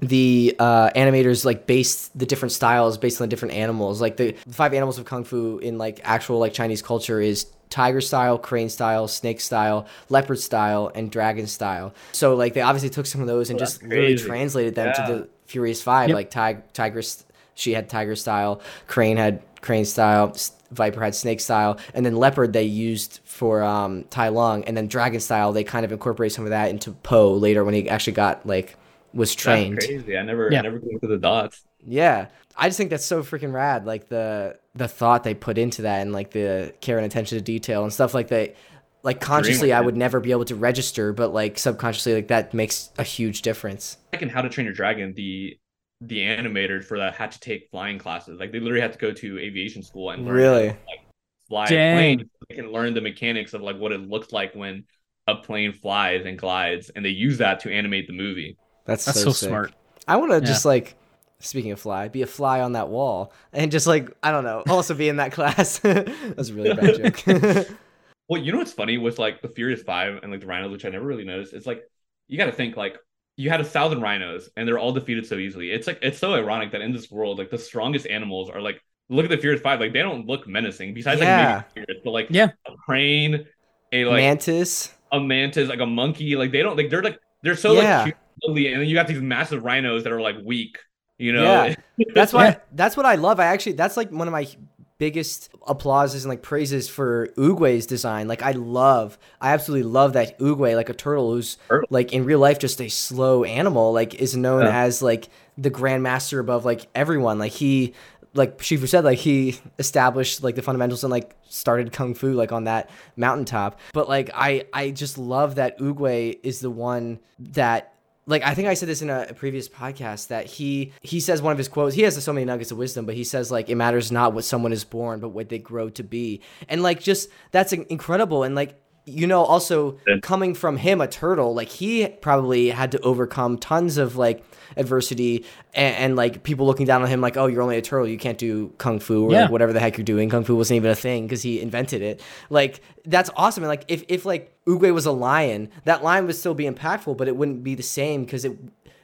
Speaker 2: the uh, animators like based the different styles based on the different animals like the five animals of kung fu in like actual like chinese culture is tiger style, crane style, snake style, leopard style, and dragon style. So like they obviously took some of those and just really translated them yeah. to the Furious Five. Yep. Like tig- tiger, she had tiger style, crane had crane style, viper had snake style, and then leopard they used for um, Tai Lung, and then dragon style they kind of incorporate some of that into Po later when he actually got like was trained.
Speaker 3: That's crazy. I never, yeah. I never connected the dots.
Speaker 2: Yeah, I just think that's so freaking rad. Like the the thought they put into that and like the care and attention to detail and stuff like that. Like consciously, I would never be able to register, but like subconsciously, like that makes a huge difference.
Speaker 3: Like in How to Train Your Dragon, the the animators for that had to take flying classes. Like they literally had to go to aviation school and learn
Speaker 2: really
Speaker 3: to, like, fly Dang. a plane. They can learn the mechanics of like what it looks like when a plane flies and glides, and they use that to animate the movie.
Speaker 2: That's, That's so, so smart. I want to yeah. just like speaking of fly, be a fly on that wall and just like I don't know, also be in that class. That's a really bad joke.
Speaker 3: well, you know what's funny with like the Furious Five and like the Rhinos, which I never really noticed. It's like you got to think like you had a thousand rhinos and they're all defeated so easily. It's like it's so ironic that in this world, like the strongest animals are like look at the Furious Five, like they don't look menacing besides
Speaker 2: Yeah.
Speaker 3: like maybe Furious, but like
Speaker 1: Yeah.
Speaker 3: a crane, a like
Speaker 2: Mantis.
Speaker 3: a mantis, like a monkey, like they don't like they're like they're so
Speaker 2: Yeah.
Speaker 3: like cute, and then you got these massive rhinos that are like weak, you know.
Speaker 2: Yeah. That's why that's what I love. I actually that's like one of my biggest applauses and like praises for Oogway's design. Like I love I absolutely love that Oogway, like a turtle who's
Speaker 3: Turtle.
Speaker 2: like in real life just a slow animal, like is known
Speaker 3: Yeah.
Speaker 2: as like the grandmaster above like everyone. Like he like Shifu said, like he established like the fundamentals and like started kung fu like on that mountaintop. But like I I just love that Oogway is the one that like I think I said this in a, previous podcast that he he says one of his quotes. He has so many nuggets of wisdom, but he says like it matters not what someone is born, but what they grow to be. And like just that's incredible. And like you know, also coming from him, a turtle, like he probably had to overcome tons of like adversity and, and like people looking down on him, like, oh, you're only a turtle, you can't do kung fu or
Speaker 1: Yeah.
Speaker 2: like, whatever the heck you're doing. Kung fu wasn't even a thing because he invented it. Like that's awesome. And like if if like Oogway was a lion, that lion would still be impactful, but it wouldn't be the same because it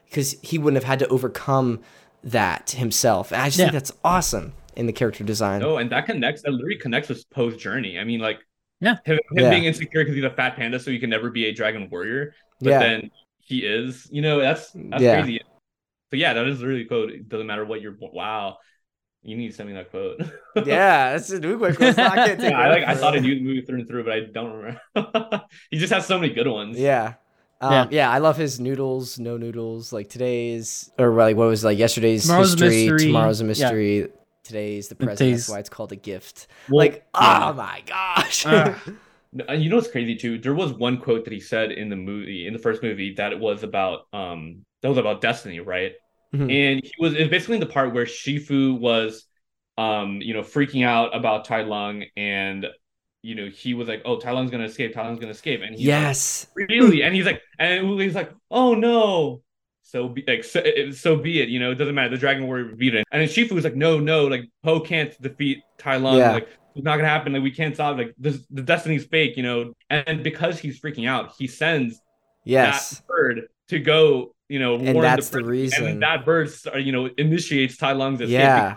Speaker 2: because he wouldn't have had to overcome that himself. And I just
Speaker 1: Yeah.
Speaker 2: think that's awesome in the character design.
Speaker 3: Oh, and that connects. That literally connects with Po's journey. I mean, like,
Speaker 1: Yeah.
Speaker 3: him, him
Speaker 2: Yeah.
Speaker 3: being insecure because he's a fat panda, so he can never be a dragon warrior. But
Speaker 2: Yeah.
Speaker 3: then he is. You know, that's that's
Speaker 2: Yeah.
Speaker 3: crazy. So yeah, that is really quote. It doesn't matter what you're. Wow, you need to send me that quote.
Speaker 2: yeah, that's an Oogway quote. I can't take
Speaker 3: yeah, I like. I thought
Speaker 2: for
Speaker 3: I
Speaker 2: it.
Speaker 3: knew the movie through and through, but I don't remember. he just has so many good ones.
Speaker 2: Yeah. Um,
Speaker 1: Yeah.
Speaker 2: yeah. I love his noodles, no noodles. Like today's, or like what was it, like yesterday's
Speaker 1: Tomorrow's
Speaker 2: history,
Speaker 1: mystery.
Speaker 2: tomorrow's a
Speaker 1: Yeah.
Speaker 2: mystery, today's the present.
Speaker 1: Today's-
Speaker 2: That's why it's called a gift.
Speaker 3: Well,
Speaker 2: like,
Speaker 3: yeah.
Speaker 2: oh my gosh.
Speaker 1: Ah.
Speaker 3: And you know what's crazy too? There was one quote that he said in the movie, in the first movie, that it was about um that was about destiny, right?
Speaker 2: Mhm.
Speaker 3: And he was it's basically the part where Shifu was um, you know, freaking out about Tai Lung and you know, he was like, Oh, Tai Lung's gonna escape, Tai Lung's gonna escape. And he's
Speaker 2: yes.
Speaker 3: like, really? And he's like, and he's like, Oh no. So be like so, it- so be it, you know, it doesn't matter. The Dragon Warrior beat it. And then Shifu was like, No, no, like Po can't defeat Tai Lung.
Speaker 2: Yeah.
Speaker 3: Like it's not gonna happen. Like we can't stop. Like this, the destiny's fake, you know. And because he's freaking out, he sends
Speaker 2: Yes.
Speaker 3: that bird to go, you know,
Speaker 2: And
Speaker 3: warn
Speaker 2: that's the
Speaker 3: prince.
Speaker 2: reason.
Speaker 3: And that bird, uh, you know, initiates Tai Lung's escape.
Speaker 2: Yeah.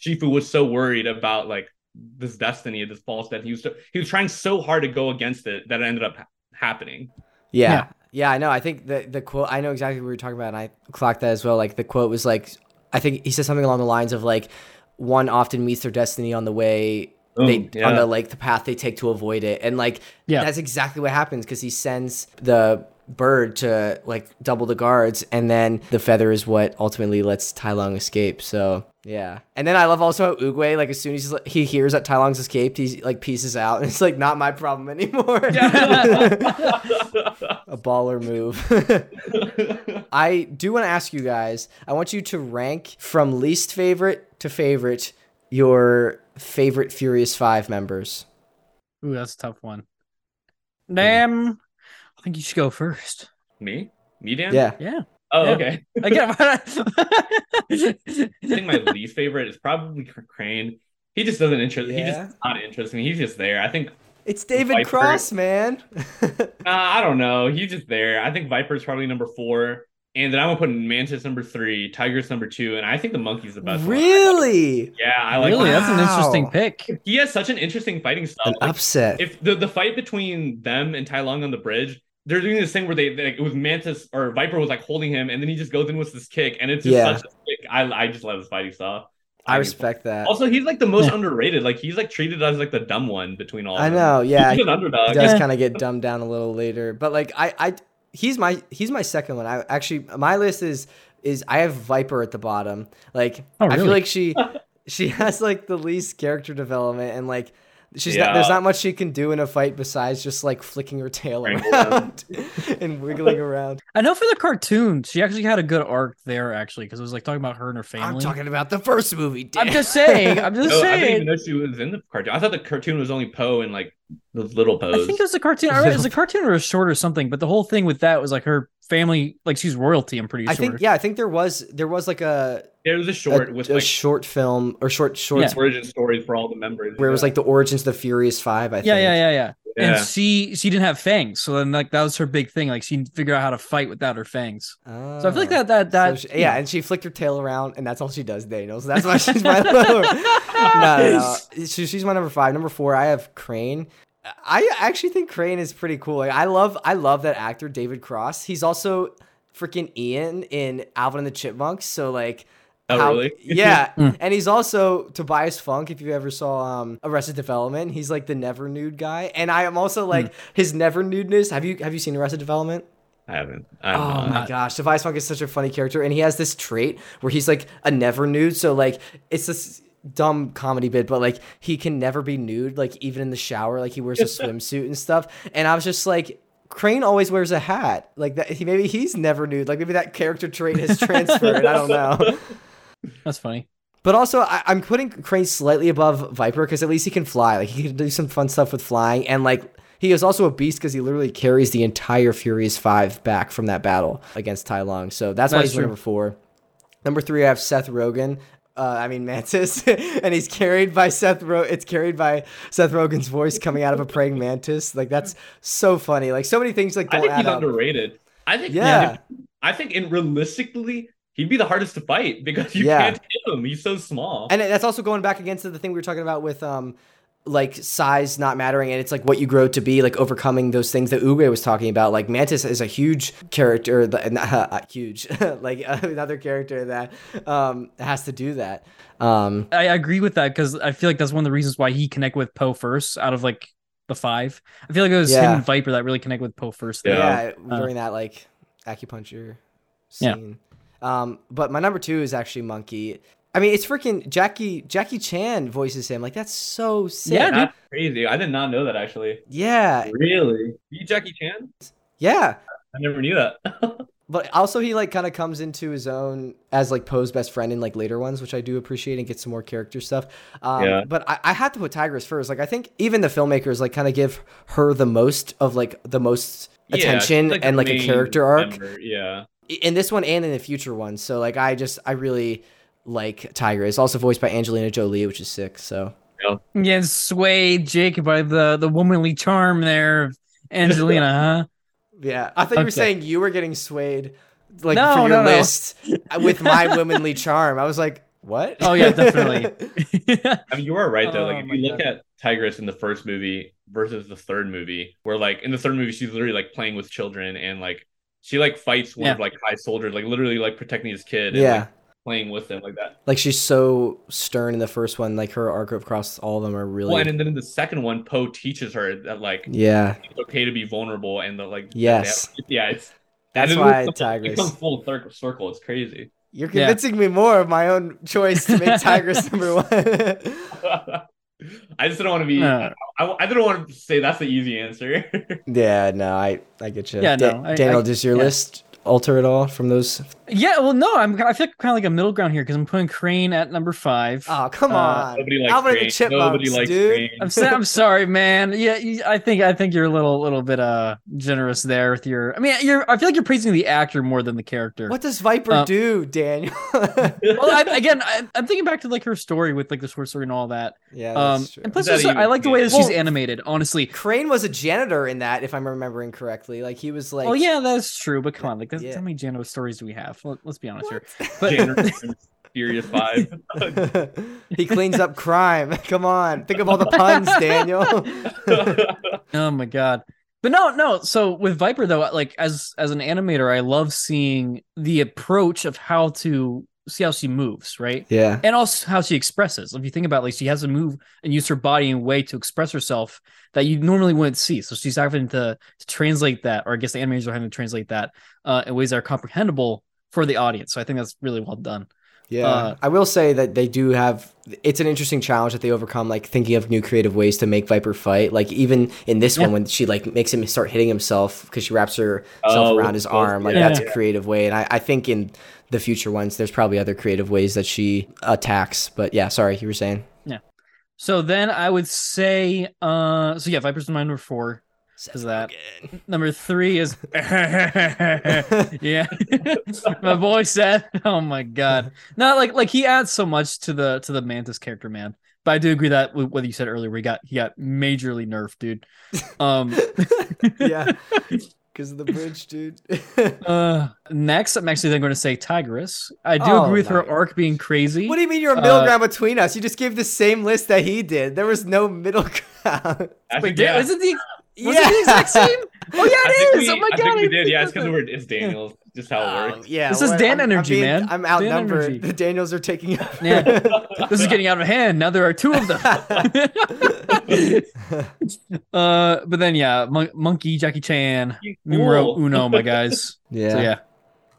Speaker 3: Shifu was so worried about like this destiny, this false that he was. So, he was trying so hard to go against it that it ended up ha- happening.
Speaker 2: Yeah.
Speaker 1: Yeah.
Speaker 2: Yeah. I know. I think the the quote I know exactly what we were talking about and I clocked that as well. Like the quote was like I think he said something along the lines of like one often meets their destiny on the way they
Speaker 3: Oh, yeah.
Speaker 2: on the like the path they take to avoid it. And like
Speaker 1: Yeah.
Speaker 2: that's exactly what happens because he sends the bird to like double the guards and then the feather is what ultimately lets Tai Lung escape. So yeah. And then I love also how Oogway, like as soon as he hears that Tai Lung's escaped, he like pieces out and it's like not my problem anymore. a baller move. I do want to ask you guys. I want you to rank from least favorite to favorite your favorite Furious Five members.
Speaker 1: Ooh, that's a tough one. Damn. I think you should go first.
Speaker 3: Me, me, Dan.
Speaker 2: Yeah.
Speaker 1: Yeah.
Speaker 3: Oh,
Speaker 1: Yeah.
Speaker 3: okay.
Speaker 1: Again,
Speaker 3: I think my least favorite is probably Crane. He just doesn't interest. He just not interesting. He's just there. I think.
Speaker 2: It's David
Speaker 3: Viper.
Speaker 2: Cross, man.
Speaker 3: Uh, I don't know. He's just there. I think Viper's probably number four, and then I'm gonna put Mantis number three, Tigress number two, and I think the Monkey's the best. one.
Speaker 2: really?
Speaker 3: Yeah, I like.
Speaker 1: really, that's an interesting pick.
Speaker 3: He has such an interesting fighting style.
Speaker 2: An
Speaker 3: Like,
Speaker 2: upset.
Speaker 3: if the, the fight between them and Tai Lung on the bridge, they're doing this thing where they, they it was Mantis or Viper was like holding him, and then he just goes in with this kick, and it's just
Speaker 2: Yeah.
Speaker 3: such a kick. I I just love his fighting style.
Speaker 2: I respect that.
Speaker 3: Also, he's like the most
Speaker 1: Yeah.
Speaker 3: underrated. Like he's like treated as like the dumb one between all.
Speaker 2: I
Speaker 3: of them.
Speaker 2: know. Yeah.
Speaker 3: he's an underdog.
Speaker 2: He does kind of get dumbed down a little later, but like I, I, he's my he's my second one. I actually my list is is I have Viper at the bottom. Like
Speaker 1: Oh,
Speaker 2: I feel like she she has like the least character development and like she's not there's not much she can do in a fight besides just like flicking her tail
Speaker 3: Wriggling
Speaker 2: around and wiggling around.
Speaker 1: I know for the cartoon, she actually had a good arc there, actually, because it was like talking about her and her family.
Speaker 2: I'm talking about the first movie.
Speaker 1: I'm just saying. I'm just
Speaker 3: No, I didn't even know she was in the cartoon. I thought the cartoon was only Po and like the little
Speaker 1: Po.
Speaker 3: I
Speaker 1: think it was a cartoon. I read it was a cartoon or a short or something. But the whole thing with that was like her family, like she's royalty. I'm pretty sure.
Speaker 2: I
Speaker 1: sure.
Speaker 2: think yeah, I think there was there was like a
Speaker 3: there was a
Speaker 2: a,
Speaker 3: short with
Speaker 2: a
Speaker 3: like
Speaker 2: short film or short shorts
Speaker 1: Yeah.
Speaker 3: origin stories for all the members.
Speaker 2: where it was like the origins of the Furious Five. I think.
Speaker 1: Yeah, yeah, yeah, yeah. and she she didn't have fangs, so then like that was her big thing. Like she figured out how to fight without her fangs. So I feel like that that that
Speaker 2: So she- yeah, and she flicked her tail around, and that's all she does, Daniel. So that's why she's my no, no, no. She, she's my number five. Number four, I have Crane. I actually think Crane is pretty cool. Like, I love, I love that actor, David Cross. He's also freaking Ian in Alvin and the Chipmunks. So like.
Speaker 3: Oh, really?
Speaker 2: yeah, and he's also Tobias Funk. If you ever saw um, Arrested Development, he's like the never nude guy, and I am also like his never nudeness. Have you have you seen Arrested Development?
Speaker 3: I haven't. I'm
Speaker 2: Oh
Speaker 3: not.
Speaker 2: my gosh, Tobias Funk is such a funny character, and he has this trait where he's like a never nude. So like, it's this dumb comedy bit, but like he can never be nude, like even in the shower, like he wears a swimsuit and stuff. And I was just like. Crane always wears a hat, like that. He, maybe he's never nude. Like maybe that character trait has transferred. I don't know.
Speaker 1: that's funny.
Speaker 2: But also, I, I'm putting Crane slightly above Viper because at least he can fly. Like he can do some fun stuff with flying, and like he is also a beast because he literally carries the entire Furious Five back from that battle against Tai Lung. So that's why he's
Speaker 1: true.
Speaker 2: number four. Number three, I have Seth Rogen. Uh, I mean Mantis, and he's carried by Seth. Ro- it's carried by Seth Rogen's voice coming out of a praying mantis. Like that's so funny. Like so many things like
Speaker 3: I think he's
Speaker 2: up.
Speaker 3: underrated. I think
Speaker 2: Yeah.
Speaker 3: I think in realistically, he'd be the hardest to fight because you
Speaker 2: Yeah.
Speaker 3: can't hit him. He's so small.
Speaker 2: And that's also going back against the thing we were talking about with um like size not mattering and it's like what you grow to be like overcoming those things that Uwe was talking about like Mantis is a huge character that not uh, huge like another character that um has to do that um
Speaker 1: I agree with that because I feel like that's one of the reasons why he connected with Po first out of like the five. I feel like it was him and Viper that really connected with Po first.
Speaker 3: Yeah.
Speaker 1: there.
Speaker 2: yeah,
Speaker 1: Uh,
Speaker 2: during that like acupuncture
Speaker 1: Yeah.
Speaker 2: scene um but my number 2 is actually Monkey I mean it's freaking Jackie Jackie Chan voices him like that's so sick
Speaker 1: Yeah, dude.
Speaker 3: That's crazy. I did not know that actually.
Speaker 2: yeah
Speaker 3: Really? You Jackie Chan?
Speaker 2: yeah
Speaker 3: I never knew that.
Speaker 2: But also he like kind of comes into his own as like Po's best friend in like later ones, which I do appreciate and get some more character stuff. Um,
Speaker 3: Yeah.
Speaker 2: But I, I had to put Tigress first. Like I think even the filmmakers like kind of give her the most of like the most
Speaker 3: Yeah, she's,
Speaker 2: attention and like a
Speaker 3: main
Speaker 2: character arc
Speaker 3: member, Yeah.
Speaker 2: in this one and in the future ones. So like I just I really like Tiger Tigress. Also voiced by Angelina Jolie, which is sick. So
Speaker 1: Yeah, swayed Jake by the the womanly charm there of Angelina, huh?
Speaker 2: yeah, I thought you were saying you were getting swayed like
Speaker 1: No,
Speaker 2: for your
Speaker 1: no, no.
Speaker 2: list with my womanly charm. I was like, what?
Speaker 1: Oh yeah, definitely.
Speaker 3: I mean, you are right though.
Speaker 1: Oh,
Speaker 3: Like, if oh
Speaker 1: my
Speaker 3: you look
Speaker 1: God.
Speaker 3: at Tigress in the first movie versus the third movie, where like in the third movie she's literally like playing with children and like she like fights one
Speaker 1: Yeah.
Speaker 3: of like high soldiers, like literally like protecting his kid. And,
Speaker 2: Yeah.
Speaker 3: like, playing with them like that.
Speaker 2: like she's so stern in the first one like her arc across all of them are really
Speaker 3: Well, and then in the second one, Po teaches her that like
Speaker 2: yeah
Speaker 3: it's okay to be vulnerable and the like.
Speaker 2: Yes.
Speaker 3: Yeah, it's
Speaker 2: That's why
Speaker 3: becomes-
Speaker 2: Tigress-
Speaker 3: It comes full circle. Circle. It's crazy.
Speaker 2: you're
Speaker 1: Yeah.
Speaker 2: convincing me more of my own choice to make tigress number one
Speaker 3: I just didn't want to be.
Speaker 1: No.
Speaker 3: I, I didn't want to say that's the easy answer.
Speaker 2: yeah no i i get you
Speaker 1: Yeah,
Speaker 2: Da-
Speaker 1: no, I-
Speaker 2: daniel
Speaker 1: I-
Speaker 2: does your
Speaker 1: yeah.
Speaker 2: list alter at all from those
Speaker 1: yeah, well, no, I'm I feel kind of like a middle ground here because I'm putting Crane at number five.
Speaker 2: oh come
Speaker 1: Uh,
Speaker 2: on
Speaker 3: Nobody likes
Speaker 2: Alvin and the
Speaker 3: Crane.
Speaker 2: Chipmunks,
Speaker 3: Nobody likes
Speaker 2: dude.
Speaker 3: Crane.
Speaker 1: I'm sa- I'm sorry, man. Yeah, I think I think you're a little little bit uh generous there with your. I mean, you're. I feel like you're praising the actor more than the character.
Speaker 2: what does viper
Speaker 1: Uh,
Speaker 2: do daniel
Speaker 1: Well, I, again, I, I'm thinking back to like her story with like the short story and all that.
Speaker 2: yeah
Speaker 1: Um,
Speaker 2: that's true.
Speaker 1: and plus,
Speaker 3: Is that
Speaker 1: also, I like the way that she's
Speaker 2: Well-
Speaker 1: animated. Honestly.
Speaker 2: crane was a janitor in that if i'm remembering correctly like he was like
Speaker 1: oh yeah, that's true. But come on, like,
Speaker 2: Yeah.
Speaker 1: how many janitor stories do we have? Let, us be honest here. But
Speaker 3: from Furious Five.
Speaker 2: he cleans up crime come on think of all the puns daniel
Speaker 1: oh my god. But no, no. So with Viper though, like as as an animator, I love seeing the approach of how to see how she moves, right?
Speaker 2: yeah
Speaker 1: and also how she expresses. If you think about, it, like, she has to move and use her body in a way to express herself that you normally wouldn't see. So she's having to, to translate that, or I guess the animators are having to translate that uh, in ways that are comprehensible for the audience. So I think that's really well done.
Speaker 2: Yeah,
Speaker 1: Uh,
Speaker 2: I will say that they do have. It's an interesting challenge that they overcome, like thinking of new creative ways to make Viper fight. Like even in this
Speaker 1: Yeah.
Speaker 2: one, when she like makes him start hitting himself because she wraps herself
Speaker 3: Oh,
Speaker 2: around his
Speaker 3: with
Speaker 2: arm, like
Speaker 1: yeah.
Speaker 2: that's a creative way. And I, I think in the future ones, there's probably other creative ways that she attacks. But yeah, sorry, you were saying. Yeah.
Speaker 1: So then I would say, uh, so yeah, Viper's my number four. Is that number three is yeah, my boy said, "Oh my god!" not like like he adds so much to the to the Mantis character, man. But I do agree that with what you said earlier, we got he got majorly nerfed, dude. Um,
Speaker 2: yeah, because of the bridge, dude.
Speaker 1: uh, next, I'm actually then going to say Tigress. I do
Speaker 2: Oh,
Speaker 1: agree with her arc being crazy.
Speaker 2: what do you mean you're a middle
Speaker 1: Uh,
Speaker 2: ground between us? You just gave the same list that he did. There was no middle ground.
Speaker 3: I
Speaker 1: Wait,
Speaker 3: think, yeah.
Speaker 1: is it the was it the exact same? Oh yeah,
Speaker 3: I
Speaker 1: it
Speaker 3: think we-
Speaker 1: oh my
Speaker 3: I
Speaker 1: god,
Speaker 3: think we
Speaker 1: I
Speaker 3: did. Yeah, it's
Speaker 1: forgot
Speaker 3: because it's Daniels. Just how it
Speaker 2: Um,
Speaker 3: works.
Speaker 2: yeah,
Speaker 1: This is
Speaker 2: well,
Speaker 1: Dan
Speaker 2: I'm- I'm
Speaker 1: energy,
Speaker 2: being-
Speaker 1: man.
Speaker 2: I'm outnumbered.
Speaker 1: energy.
Speaker 2: The Daniels are taking.
Speaker 1: Yeah. this is getting out of hand. Now there are two of them. uh, but then yeah, Mon- Monkey Jackie Chan,
Speaker 3: You
Speaker 1: numero uno, my guys.
Speaker 2: yeah.
Speaker 1: So yeah,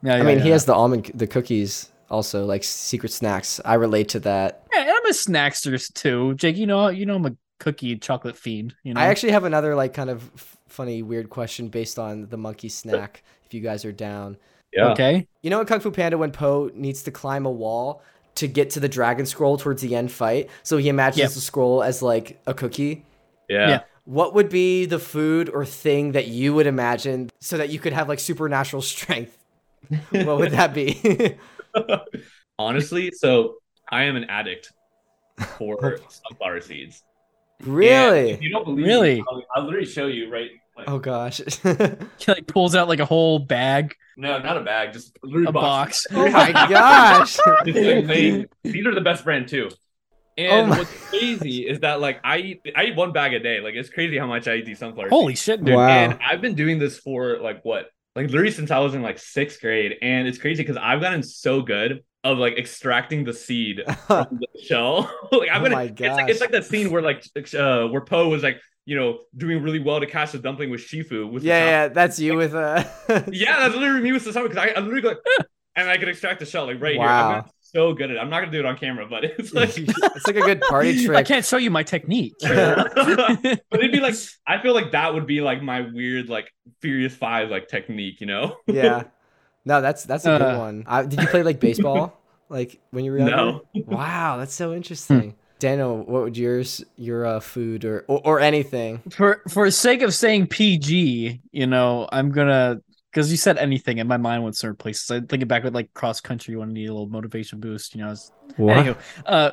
Speaker 1: yeah.
Speaker 2: I mean,
Speaker 1: yeah.
Speaker 2: he has the almond, the cookies, also like secret snacks. I relate to that.
Speaker 1: Yeah, and I'm a snackster too, Jake. You know, you know, I'm a cookie chocolate fiend. You know,
Speaker 2: I actually have another like kind of funny, weird question based on the monkey snack. If you guys are down,
Speaker 3: Yeah.
Speaker 1: okay.
Speaker 2: you know in Kung Fu Panda when Po needs to climb a wall to get to the dragon scroll towards the end fight, so he imagines
Speaker 1: Yep.
Speaker 2: the scroll as like a cookie.
Speaker 3: Yeah.
Speaker 1: Yeah.
Speaker 2: What would be the food or thing that you would imagine so that you could have like supernatural strength? what would that be?
Speaker 3: Honestly, so I am an addict for sunflower seeds. And
Speaker 2: really?
Speaker 3: if you don't believe
Speaker 1: Really?
Speaker 3: me, I'll, I'll literally show you right. Like,
Speaker 2: Oh gosh.
Speaker 1: He like pulls out like a whole bag,
Speaker 3: No, not a bag, just literally
Speaker 1: a box.
Speaker 2: oh my gosh.
Speaker 3: It's like they- these are the best brand too.
Speaker 2: Oh
Speaker 3: And
Speaker 2: my-
Speaker 3: what's crazy is that like I eat I eat one bag a day. Like it's crazy how much I eat these sunflower.
Speaker 1: Holy shit, dude!
Speaker 2: Wow.
Speaker 3: And I've been doing this for like what? Like literally since I was in like sixth grade. And it's crazy because I've gotten so good of like extracting the seed from the shell. like I'm
Speaker 2: Oh
Speaker 3: gonna
Speaker 2: my
Speaker 3: it's like it's like that scene where like uh where Po was like, you know, doing really well to catch the dumpling with Shifu with
Speaker 2: yeah, yeah, that's you with uh
Speaker 3: yeah, that's literally me with the summer because I, I literally go like, and I can extract the shell like right here.
Speaker 2: Wow.
Speaker 3: I'm gotten so good at it. I'm not gonna do it on camera, but it's like
Speaker 2: it's like a good party trick.
Speaker 1: I can't show you my technique.
Speaker 3: but it'd be like I feel like that would be like my weird like Furious Five like technique, you know?
Speaker 2: yeah. No, that's that's a good
Speaker 1: Uh.
Speaker 2: one. I, did you play like baseball like when you were younger?
Speaker 3: No.
Speaker 2: Wow, that's so interesting. Daniel, what would yours your uh, food or, or or anything?
Speaker 1: for for sake of saying PG, you know, I'm gonna because you said anything, and my mind went certain places. I think back with like cross country, you want to need a little motivation boost. You know, it's- anywho, uh,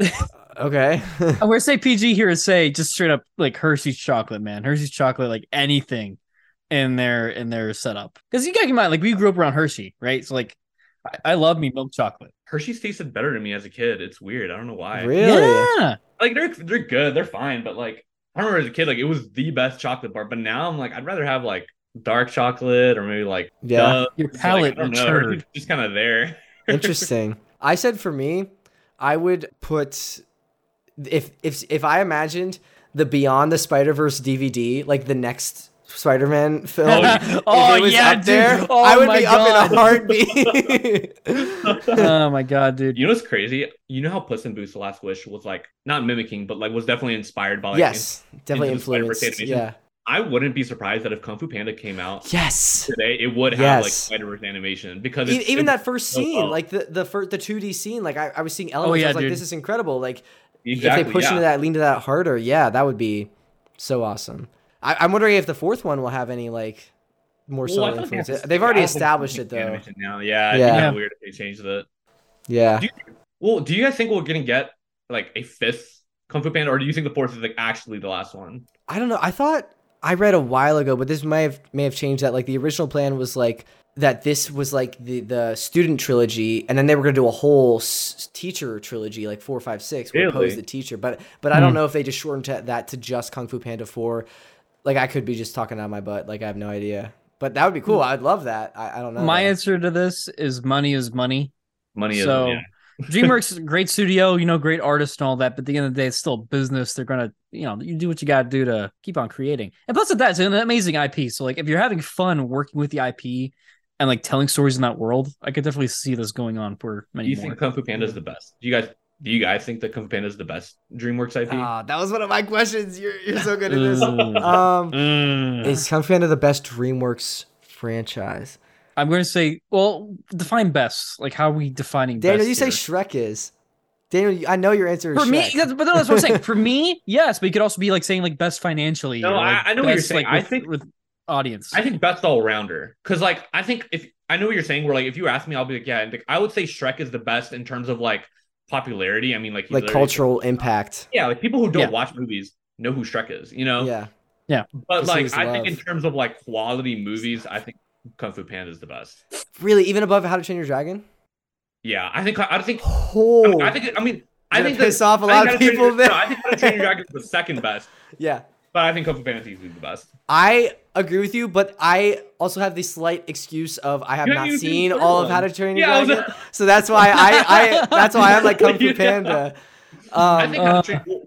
Speaker 2: Okay.
Speaker 1: I'm gonna say PG here is say just straight up like Hershey's chocolate, man. Hershey's chocolate, like anything in their in their setup. Because you gotta keep in mind, like we grew up around Hershey, right? So like, I, I love me milk chocolate.
Speaker 3: Hershey's tasted better to me as a kid. It's weird. I don't know why.
Speaker 2: really?
Speaker 1: Yeah.
Speaker 3: Like they're they're good. They're fine, but like I remember as a kid, like it was the best chocolate bar. But now I'm like, I'd rather have like dark chocolate or maybe like
Speaker 2: Yeah.
Speaker 3: Dove.
Speaker 1: Your
Speaker 3: It's
Speaker 1: palate
Speaker 3: like, I don't
Speaker 1: matured.
Speaker 3: it's just kind of there.
Speaker 2: Interesting. I said for me, I would put if if if I imagined the Beyond the Spider Verse DVD, like the next Spider Man film.
Speaker 3: Oh,
Speaker 2: if
Speaker 1: Oh,
Speaker 2: it was
Speaker 1: yeah,
Speaker 2: up
Speaker 1: dude.
Speaker 2: there,
Speaker 1: Oh
Speaker 2: I would
Speaker 1: my
Speaker 2: be up in
Speaker 1: God.
Speaker 2: a heartbeat.
Speaker 1: oh my god, dude.
Speaker 3: You know what's crazy? You know how Puss in Boots: The Last Wish was like not mimicking, but like was definitely inspired by like.
Speaker 2: yes, definitely
Speaker 3: Into the Spider-Verse
Speaker 2: influenced. Yeah.
Speaker 3: I wouldn't be surprised that if Kung Fu Panda came out
Speaker 2: Yes.
Speaker 3: today, it would have like Spider Verse animation because it's,
Speaker 2: even
Speaker 3: it-
Speaker 2: that first
Speaker 3: so
Speaker 2: scene,
Speaker 3: well.
Speaker 2: like the the first the two D scene, like I, I was seeing oh, elements. I
Speaker 1: yeah,
Speaker 2: was like,
Speaker 1: dude.
Speaker 2: this is incredible. Like
Speaker 3: exactly
Speaker 2: if they push
Speaker 3: yeah.
Speaker 2: into that, lean to that harder, yeah, that would be so awesome. I, I'm wondering if the fourth one will have any like more
Speaker 3: Well,
Speaker 2: subtle influence. They've already
Speaker 3: I don't think
Speaker 2: established it though.
Speaker 3: Now, yeah,
Speaker 2: Yeah.
Speaker 3: weird if they changed it.
Speaker 2: Yeah.
Speaker 3: Do you, well, do you guys think we're gonna get like a fifth Kung Fu Panda, or do you think the fourth is like actually the last one?
Speaker 2: I don't know. I thought I read a while ago, but this may have may have changed that. Like the original plan was like that this was like the the student trilogy, and then they were gonna do a whole s- teacher trilogy, like four, five, six, where
Speaker 3: Really?
Speaker 2: the teacher. But but I don't hmm. know if they just shortened to, that to just Kung Fu Panda four. Like I could be just talking out of my butt. Like I have no idea. But that would be cool. I'd love that. I, I don't know.
Speaker 1: My
Speaker 2: though.
Speaker 1: answer to this is money is money.
Speaker 3: Money is
Speaker 1: So
Speaker 3: yeah.
Speaker 1: DreamWorks is a great studio, you know, great artist and all that. But at the end of the day, it's still business. They're gonna, you know, you do what you gotta do to keep on creating. And plus, of that, it's an amazing IP. So like, if you're having fun working with the IP and like telling stories in that world, I could definitely see this going on for
Speaker 3: Do
Speaker 1: many
Speaker 3: you
Speaker 1: more.
Speaker 3: think Kung Fu Panda is the best? Do you guys do you guys think that Kung Panda is the best DreamWorks IP?
Speaker 2: Ah, that was one of my questions. You're you're so good at this. Um,
Speaker 1: Mm.
Speaker 2: is Kung Panda the best DreamWorks franchise?
Speaker 1: I'm going to say, well, define best. Like, how are we defining
Speaker 2: Daniel,
Speaker 1: best
Speaker 2: you say? Shrek is. Daniel, I know your answer is
Speaker 1: for me, that's, but that's what I'm saying. For me, yes, but you could also be like saying like best financially.
Speaker 3: No,
Speaker 1: or, like,
Speaker 3: I- I know what you're saying.
Speaker 1: Like,
Speaker 3: I think-
Speaker 1: with audience.
Speaker 3: I think best all rounder. Cause like I think if I know what you're saying, where like if you ask me, I'll be like, yeah, and, like, I would say Shrek is the best in terms of like popularity. I mean, like
Speaker 2: like cultural impact.
Speaker 3: Yeah, like people who don't
Speaker 1: Yeah.
Speaker 3: watch movies know who Shrek is. You know.
Speaker 2: Yeah.
Speaker 3: Yeah.
Speaker 2: But
Speaker 3: like,
Speaker 2: his
Speaker 3: I think in terms of like quality movies, I think Kung Fu Panda is the best.
Speaker 2: Really, even above How to Train Your Dragon?
Speaker 3: Yeah, I think I think
Speaker 2: Oh,
Speaker 3: I, mean, I think I mean I think
Speaker 2: piss
Speaker 3: that,
Speaker 2: off a lot of
Speaker 3: How Train
Speaker 2: people
Speaker 3: Your- No, I think How to Train Your Dragon is the second best,
Speaker 2: yeah.
Speaker 3: But I think Kung Fu Panda is the best.
Speaker 2: I agree with you, but I also have the slight excuse of I have
Speaker 3: You
Speaker 2: not
Speaker 3: seen
Speaker 2: seen
Speaker 3: the
Speaker 2: all of. How to Train Your
Speaker 3: Yeah, I was-
Speaker 2: Dragon, so that's why I, I that's why I'm like Kung Fu
Speaker 3: Yeah.
Speaker 2: Panda.
Speaker 3: I
Speaker 2: Um,
Speaker 3: think How
Speaker 1: uh,
Speaker 3: to Train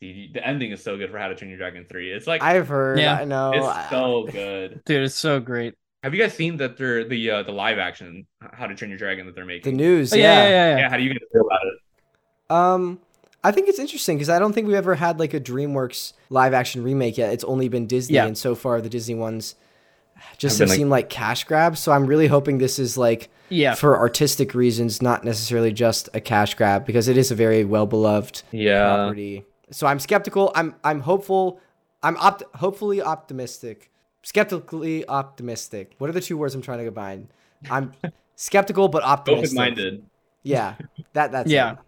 Speaker 3: the, the ending is so good for How to Train Your Dragon three. It's like
Speaker 2: I've heard.
Speaker 1: Yeah.
Speaker 2: I know.
Speaker 3: it's so good.
Speaker 1: Dude, it's so great.
Speaker 3: Have you guys seen that they're the uh, the live action How to Train Your Dragon that they're making?
Speaker 2: the news.
Speaker 1: Oh,
Speaker 2: yeah.
Speaker 1: yeah, yeah, yeah. yeah.
Speaker 3: yeah, how do you guys feel about it?
Speaker 2: Um, I think it's interesting because I don't think we've ever had like a DreamWorks live action remake yet. It's only been Disney,
Speaker 1: Yeah.
Speaker 2: and so far the Disney ones just
Speaker 3: Have
Speaker 2: have
Speaker 3: been, like-
Speaker 2: seemed like cash grabs. So I'm really hoping this is like
Speaker 1: Yeah.
Speaker 2: for artistic reasons, not necessarily just a cash grab, because it is a very well beloved
Speaker 3: Yeah,
Speaker 2: property. So I'm skeptical. I'm I'm hopeful. I'm opt hopefully optimistic. Skeptically optimistic. What are the two words I'm trying to combine? I'm skeptical but optimistic.
Speaker 3: open minded.
Speaker 2: Yeah. That that's
Speaker 1: Yeah.
Speaker 2: it.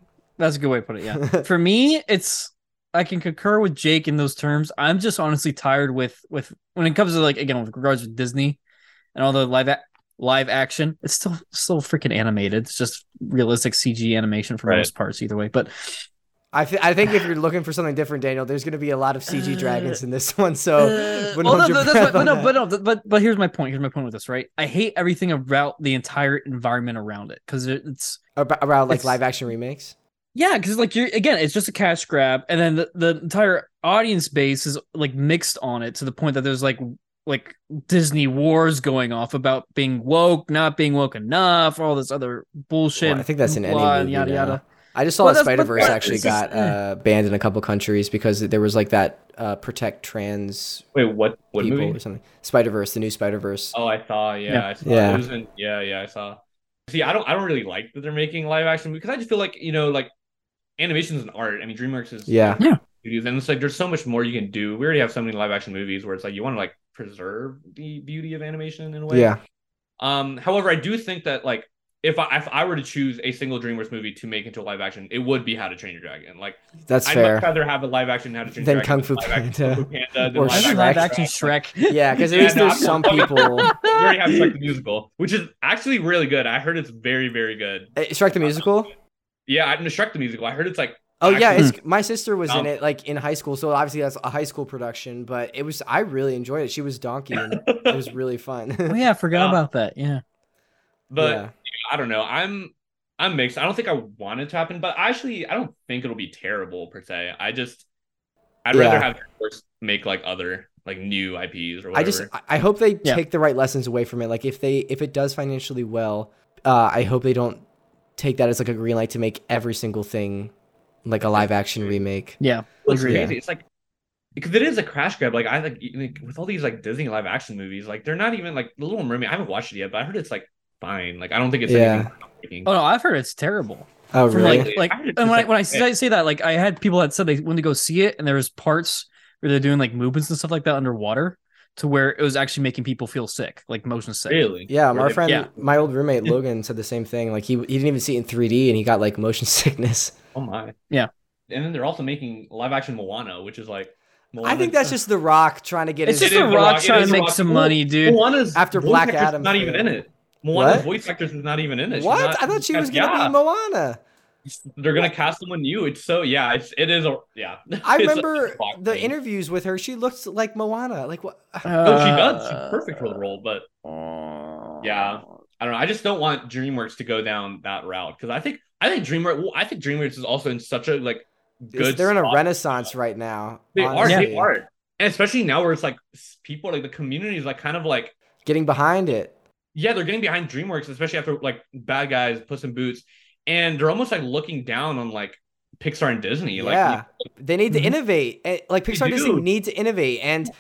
Speaker 1: That's a good way to put it. Yeah. For me, it's I can concur with Jake in those terms. I'm just honestly tired with with when it comes to like again with regards to Disney and all the live a- live action. It's still still freaking animated. It's just realistic CG animation for
Speaker 3: Right.
Speaker 1: most parts either way. But
Speaker 2: I, th- I think if you're looking for something different, Daniel, there's going to be a lot of CG dragons in this one. So,
Speaker 1: Uh,
Speaker 2: wouldn't
Speaker 1: oh, no, no, that's what- but no, but no, th- but but here's my point. Here's my point with this, right? I hate everything about the entire environment around it because it's
Speaker 2: Ab- around like
Speaker 1: it's-
Speaker 2: live action remakes.
Speaker 1: Yeah, because like you're again, it's just a cash grab, and then the, the entire audience base is like mixed on it to the point that there's like like Disney wars going off about being woke, not being woke enough, all this other bullshit.
Speaker 2: Well, I think that's in any
Speaker 1: blah,
Speaker 2: movie
Speaker 1: yada
Speaker 2: now.
Speaker 1: yada.
Speaker 2: I just saw
Speaker 1: Well,
Speaker 2: that
Speaker 1: that's-
Speaker 2: Spider Verse actually got uh, banned in a couple countries because there was like that uh, protect trans
Speaker 3: Wait, what? What
Speaker 2: people
Speaker 3: movie?
Speaker 2: or something. Spider Verse, the new Spider Verse.
Speaker 3: Oh, I saw. Yeah,
Speaker 1: Yeah.
Speaker 3: I saw.
Speaker 2: Yeah.
Speaker 3: It was in, yeah, yeah, I saw. See, I don't, I don't really like that they're making live action because I just feel like you know, like animation is an art. I mean, DreamWorks is
Speaker 2: Yeah.
Speaker 1: Yeah.
Speaker 3: studios, and it's like there's so much more you can do. We already have so many live action movies where it's like you want to like preserve the beauty of animation in a way.
Speaker 2: Yeah.
Speaker 3: Um. However, I do think that like if I if I were to choose a single DreamWorks movie to make into a live action, it would be How to Train Your Dragon. Like
Speaker 2: That's
Speaker 3: I'd
Speaker 2: fair.
Speaker 3: much rather have a live action How to Train
Speaker 2: Than
Speaker 3: Your Dragon
Speaker 2: Kung Fu Panda.
Speaker 3: Panda than
Speaker 2: Or
Speaker 3: live
Speaker 2: Shrek.
Speaker 1: live action
Speaker 3: Shrek.
Speaker 1: Shrek.
Speaker 2: Yeah, because
Speaker 3: Yeah,
Speaker 2: least
Speaker 3: no,
Speaker 2: there's some people.
Speaker 3: We already have Shrek the musical, which is actually really good. I heard it's very, very good.
Speaker 2: Eh, Shrek the musical.
Speaker 3: Yeah, I know Shrek the musical. I heard it's like
Speaker 2: Oh yeah, it's my sister was in
Speaker 3: Um,
Speaker 2: it like in high school, so obviously that's a high school production. But it was I really enjoyed it. She was Donkey, and it was really fun.
Speaker 1: Oh yeah, I forgot
Speaker 3: Yeah.
Speaker 1: about that. Yeah.
Speaker 3: but
Speaker 2: yeah.
Speaker 3: I don't know. I'm I'm mixed. I don't think I want it to happen, but actually I don't think it'll be terrible per se. I just I'd rather have DreamWorks make like other like new IPs or whatever.
Speaker 2: I just I- I hope they
Speaker 1: Yeah.
Speaker 2: take the right lessons away from it. Like if they if it does financially well, uh, I hope they don't take that as like a green light to make every single thing like a live action remake.
Speaker 1: Yeah.
Speaker 3: What's
Speaker 1: Agreed.
Speaker 3: crazy? It's like because it is a crash grab. Like I like, like with all these like Disney live action movies, like they're not even like The Little Mermaid. I haven't watched it yet, but I heard it's like fine. Like I don't think it's
Speaker 2: Yeah.
Speaker 3: anything.
Speaker 1: Oh no, I've heard it's terrible.
Speaker 2: Oh
Speaker 1: From
Speaker 2: really?
Speaker 1: like like
Speaker 3: I heard it's
Speaker 1: and when I when I
Speaker 3: like-
Speaker 1: say, say that, like I had people that said they went to go see it and there was parts where they're doing like movements and stuff like that underwater to where it was actually making people feel sick, like motion sick.
Speaker 3: Really?
Speaker 2: yeah, my
Speaker 3: they-
Speaker 2: friend,
Speaker 1: Yeah.
Speaker 2: my old roommate Logan said the same thing. Like he he didn't even see it in 3D, and he got like motion sickness.
Speaker 3: Oh my.
Speaker 1: Yeah.
Speaker 3: And then they're also making live action Moana, which is like.
Speaker 2: I think that's just The Rock trying to get
Speaker 1: It's
Speaker 2: his.
Speaker 1: just
Speaker 3: It
Speaker 1: a
Speaker 3: is The
Speaker 1: rock
Speaker 3: Rock, it
Speaker 1: trying to make
Speaker 3: Rock.
Speaker 1: some money, dude.
Speaker 3: Moana's
Speaker 2: After Black
Speaker 3: actress
Speaker 2: Adam
Speaker 3: not even in it. Moana's
Speaker 2: What?
Speaker 3: voice actress is not even in it.
Speaker 2: What?
Speaker 3: not-
Speaker 2: I thought she was gonna
Speaker 3: yeah.
Speaker 2: be Moana.
Speaker 3: They're gonna cast someone new. It's so yeah. It's it is a yeah.
Speaker 2: I
Speaker 3: It's a
Speaker 2: remember the
Speaker 3: thing.
Speaker 2: interviews with her. She looks like Moana. Like what?
Speaker 3: No, she does.
Speaker 1: Uh,
Speaker 3: She's perfect for the role, but Yeah. I don't know. I just don't want DreamWorks to go down that route because I think I think DreamWorks. Well, I think DreamWorks is also in such a like good.
Speaker 2: They're in a renaissance right now.
Speaker 3: They are.
Speaker 2: honestly.
Speaker 3: They are. And especially now where it's like people like the community is like kind of like
Speaker 2: Getting behind it.
Speaker 3: yeah they're getting behind DreamWorks especially after like Bad Guys, Puss in Boots, and they're almost like looking down on like Pixar and Disney. Like
Speaker 2: yeah, they need to
Speaker 1: Mhm.
Speaker 2: innovate. Eh, Like Pixar and Disney need to innovate, and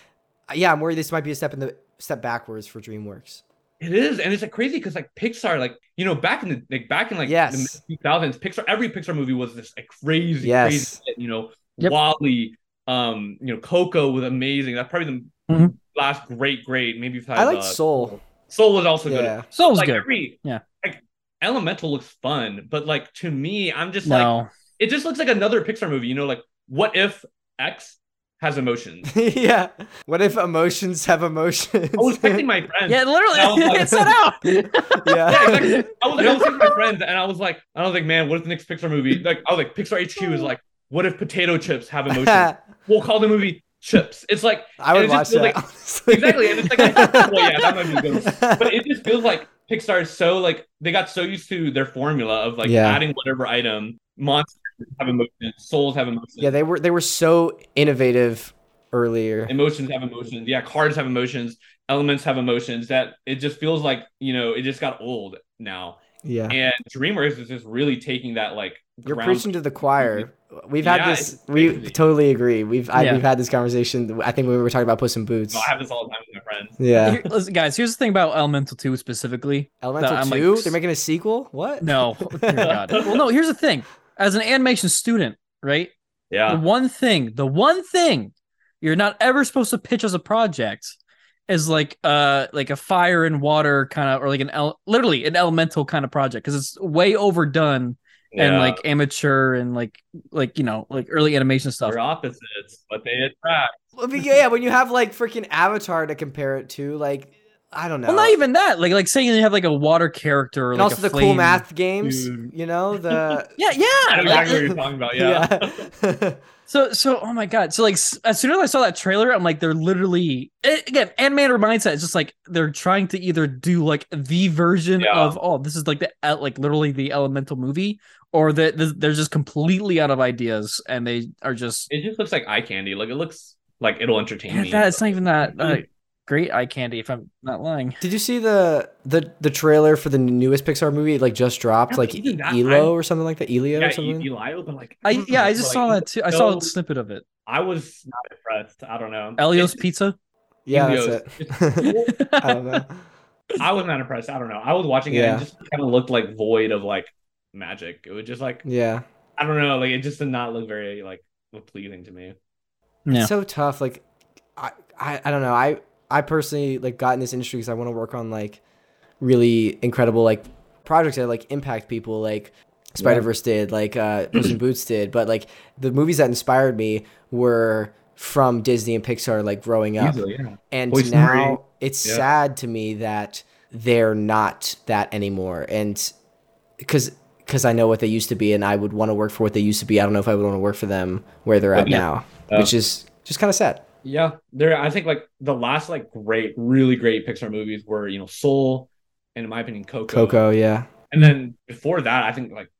Speaker 2: yeah, I'm worried this might be a step in the step backwards for DreamWorks.
Speaker 3: It is, and it's like crazy because like Pixar, like you know, back in the like back in like
Speaker 2: Yes.
Speaker 3: the two thousands, Pixar every Pixar movie was this like crazy,
Speaker 2: Yes.
Speaker 3: crazy hit, you know,
Speaker 1: Yep.
Speaker 3: WALL-E, um, you know, Coco was amazing. That's probably the
Speaker 1: Mhm.
Speaker 3: last great, great, maybe besides,
Speaker 2: I liked
Speaker 3: uh,
Speaker 2: Soul.
Speaker 3: Soul was also
Speaker 2: Yeah,
Speaker 3: good.
Speaker 1: Soul's
Speaker 3: Like
Speaker 1: good.
Speaker 3: every
Speaker 1: Yeah.
Speaker 3: like Elemental looks fun, but like to me, I'm just
Speaker 1: No.
Speaker 3: like it just looks like another Pixar movie. You know, like what if X has emotions?
Speaker 2: yeah. What if emotions have emotions?
Speaker 3: I was texting my friends.
Speaker 1: Yeah, literally,
Speaker 3: like-
Speaker 1: it's set out.
Speaker 2: yeah.
Speaker 3: Yeah, exactly. I was, I was texting my friends, and I was like, I was like, man, what if the next Pixar movie? Like, I was like, Pixar HQ is like, what if potato chips have emotions? we'll call the movie Chips. It's like
Speaker 2: I would
Speaker 3: and it
Speaker 2: watch
Speaker 3: feels
Speaker 2: that.
Speaker 3: like-
Speaker 2: honestly.
Speaker 3: exactly, and it's like, well, yeah, that might be good. But it just feels like Pixar is so like they got so used to their formula of like
Speaker 2: Yeah.
Speaker 3: adding whatever item. Monsters have emotions, souls have emotions.
Speaker 2: yeah, they were they were so innovative earlier.
Speaker 3: emotions have emotions. Yeah, cards have emotions. Elements have emotions. That it just feels like you know it just got old now.
Speaker 2: Yeah.
Speaker 3: And DreamWorks is just really taking that like
Speaker 2: You're preaching to the choir. We've had
Speaker 3: Yeah,
Speaker 2: this. We
Speaker 3: crazy.
Speaker 2: totally agree. We've I,
Speaker 1: Yeah.
Speaker 2: we've had this conversation. I think we were talking about Puss in Boots.
Speaker 3: I have this all the time with my friends.
Speaker 2: Yeah.
Speaker 1: Here- listen, guys, here's the thing about Elemental 2 specifically.
Speaker 2: Elemental
Speaker 1: I'm like-
Speaker 2: two. They're making a sequel. What?
Speaker 1: No, God. Well, no, here's the thing. As an animation student, right?
Speaker 3: Yeah.
Speaker 1: The one thing, the one thing you're not ever supposed to pitch as a project is like uh like a fire and water kind of or like an el- literally an elemental kind of project because it's way overdone and like amateur and like like you know like early animation stuff.
Speaker 3: they're opposites, but they attract.
Speaker 2: Well, but yeah, when you have like freaking Avatar to compare it to, like I don't know.
Speaker 1: Well, not even that. Like like saying you have like a water character or
Speaker 2: and
Speaker 1: like
Speaker 2: also
Speaker 1: a
Speaker 2: the cool math games.
Speaker 3: Dude.
Speaker 2: You know the.
Speaker 1: Yeah, yeah.
Speaker 3: I know exactly what you're talking about. Yeah.
Speaker 2: yeah.
Speaker 1: So, so, oh my god! So, like, as soon as I saw that trailer, I'm like, they're literally a- again. Ant-Man reminds that it's just like they're trying to either do like the version
Speaker 3: Yeah.
Speaker 1: of oh, this is like the like literally the Elemental movie, or that they're just completely out of ideas and they are just
Speaker 3: It just looks like eye candy. Like it looks like it'll entertain
Speaker 1: yeah,
Speaker 3: me.
Speaker 1: that it's not even that uh, great eye candy if I'm not lying.
Speaker 2: Did you see the the the trailer for the newest Pixar movie? Like just dropped,
Speaker 3: Yeah,
Speaker 2: like
Speaker 3: even that,
Speaker 2: Elo
Speaker 3: I'm-
Speaker 2: or something like that. Elio
Speaker 3: yeah,
Speaker 2: or something.
Speaker 3: E- Eli, but like
Speaker 1: I yeah, I mm-hmm. just
Speaker 3: like,
Speaker 1: saw that too. I saw a snippet of it.
Speaker 3: I was not impressed. I don't know.
Speaker 1: Elio's
Speaker 3: It's-
Speaker 1: Pizza.
Speaker 2: yeah,
Speaker 3: Helios.
Speaker 2: that's it. I don't know.
Speaker 3: I was not impressed. I don't know. I was watching it
Speaker 2: Yeah.
Speaker 3: and it just kind of looked like void of like magic. It was just like
Speaker 2: Yeah.
Speaker 3: I don't know. Like it just did not look very like pleasing to me.
Speaker 1: Yeah.
Speaker 2: It's so tough. Like, I, I, I don't know. I, I personally like got in this industry because I want to work on like really incredible like projects that like impact people, like Spider Verse did, like uh, Puss in Boots did. But like the movies that inspired me were from Disney and Pixar, like growing up.
Speaker 3: Easily, yeah.
Speaker 2: And now it's
Speaker 3: Yeah.
Speaker 2: sad to me that they're not that anymore. And because because I know what they used to be, and I would want to work for what they used to be. I don't know if I would want to work for them where they're at
Speaker 3: Yeah.
Speaker 2: now,
Speaker 3: Yeah.
Speaker 2: which is just kind of sad.
Speaker 3: Yeah, there. I think like the last like great, really great Pixar movies were you know Soul, and in my opinion Coco.
Speaker 2: Coco, yeah,
Speaker 3: And then before that, I think like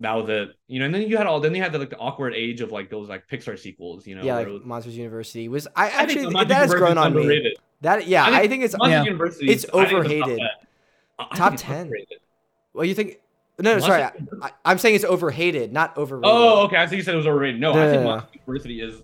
Speaker 3: that was it. You know, and then you had all. Then you had the, like the awkward age of like those like Pixar sequels. You know,
Speaker 2: yeah, like
Speaker 3: was-
Speaker 2: Monsters University was. I
Speaker 3: I think
Speaker 2: actually that has grown on me.
Speaker 3: underrated.
Speaker 2: That yeah, I think, it's
Speaker 3: Monsters
Speaker 1: Yeah.
Speaker 3: University.
Speaker 2: It's overhated.
Speaker 3: top 10. I- I think
Speaker 2: Top
Speaker 3: it's
Speaker 2: 10.
Speaker 3: underrated.
Speaker 2: well. You think? No, no, sorry. I, I, I'm saying it's overhated, not overrated.
Speaker 3: Oh, okay. I think you said it was overrated. No,
Speaker 2: No,
Speaker 3: I think
Speaker 2: no.
Speaker 3: Monsters University is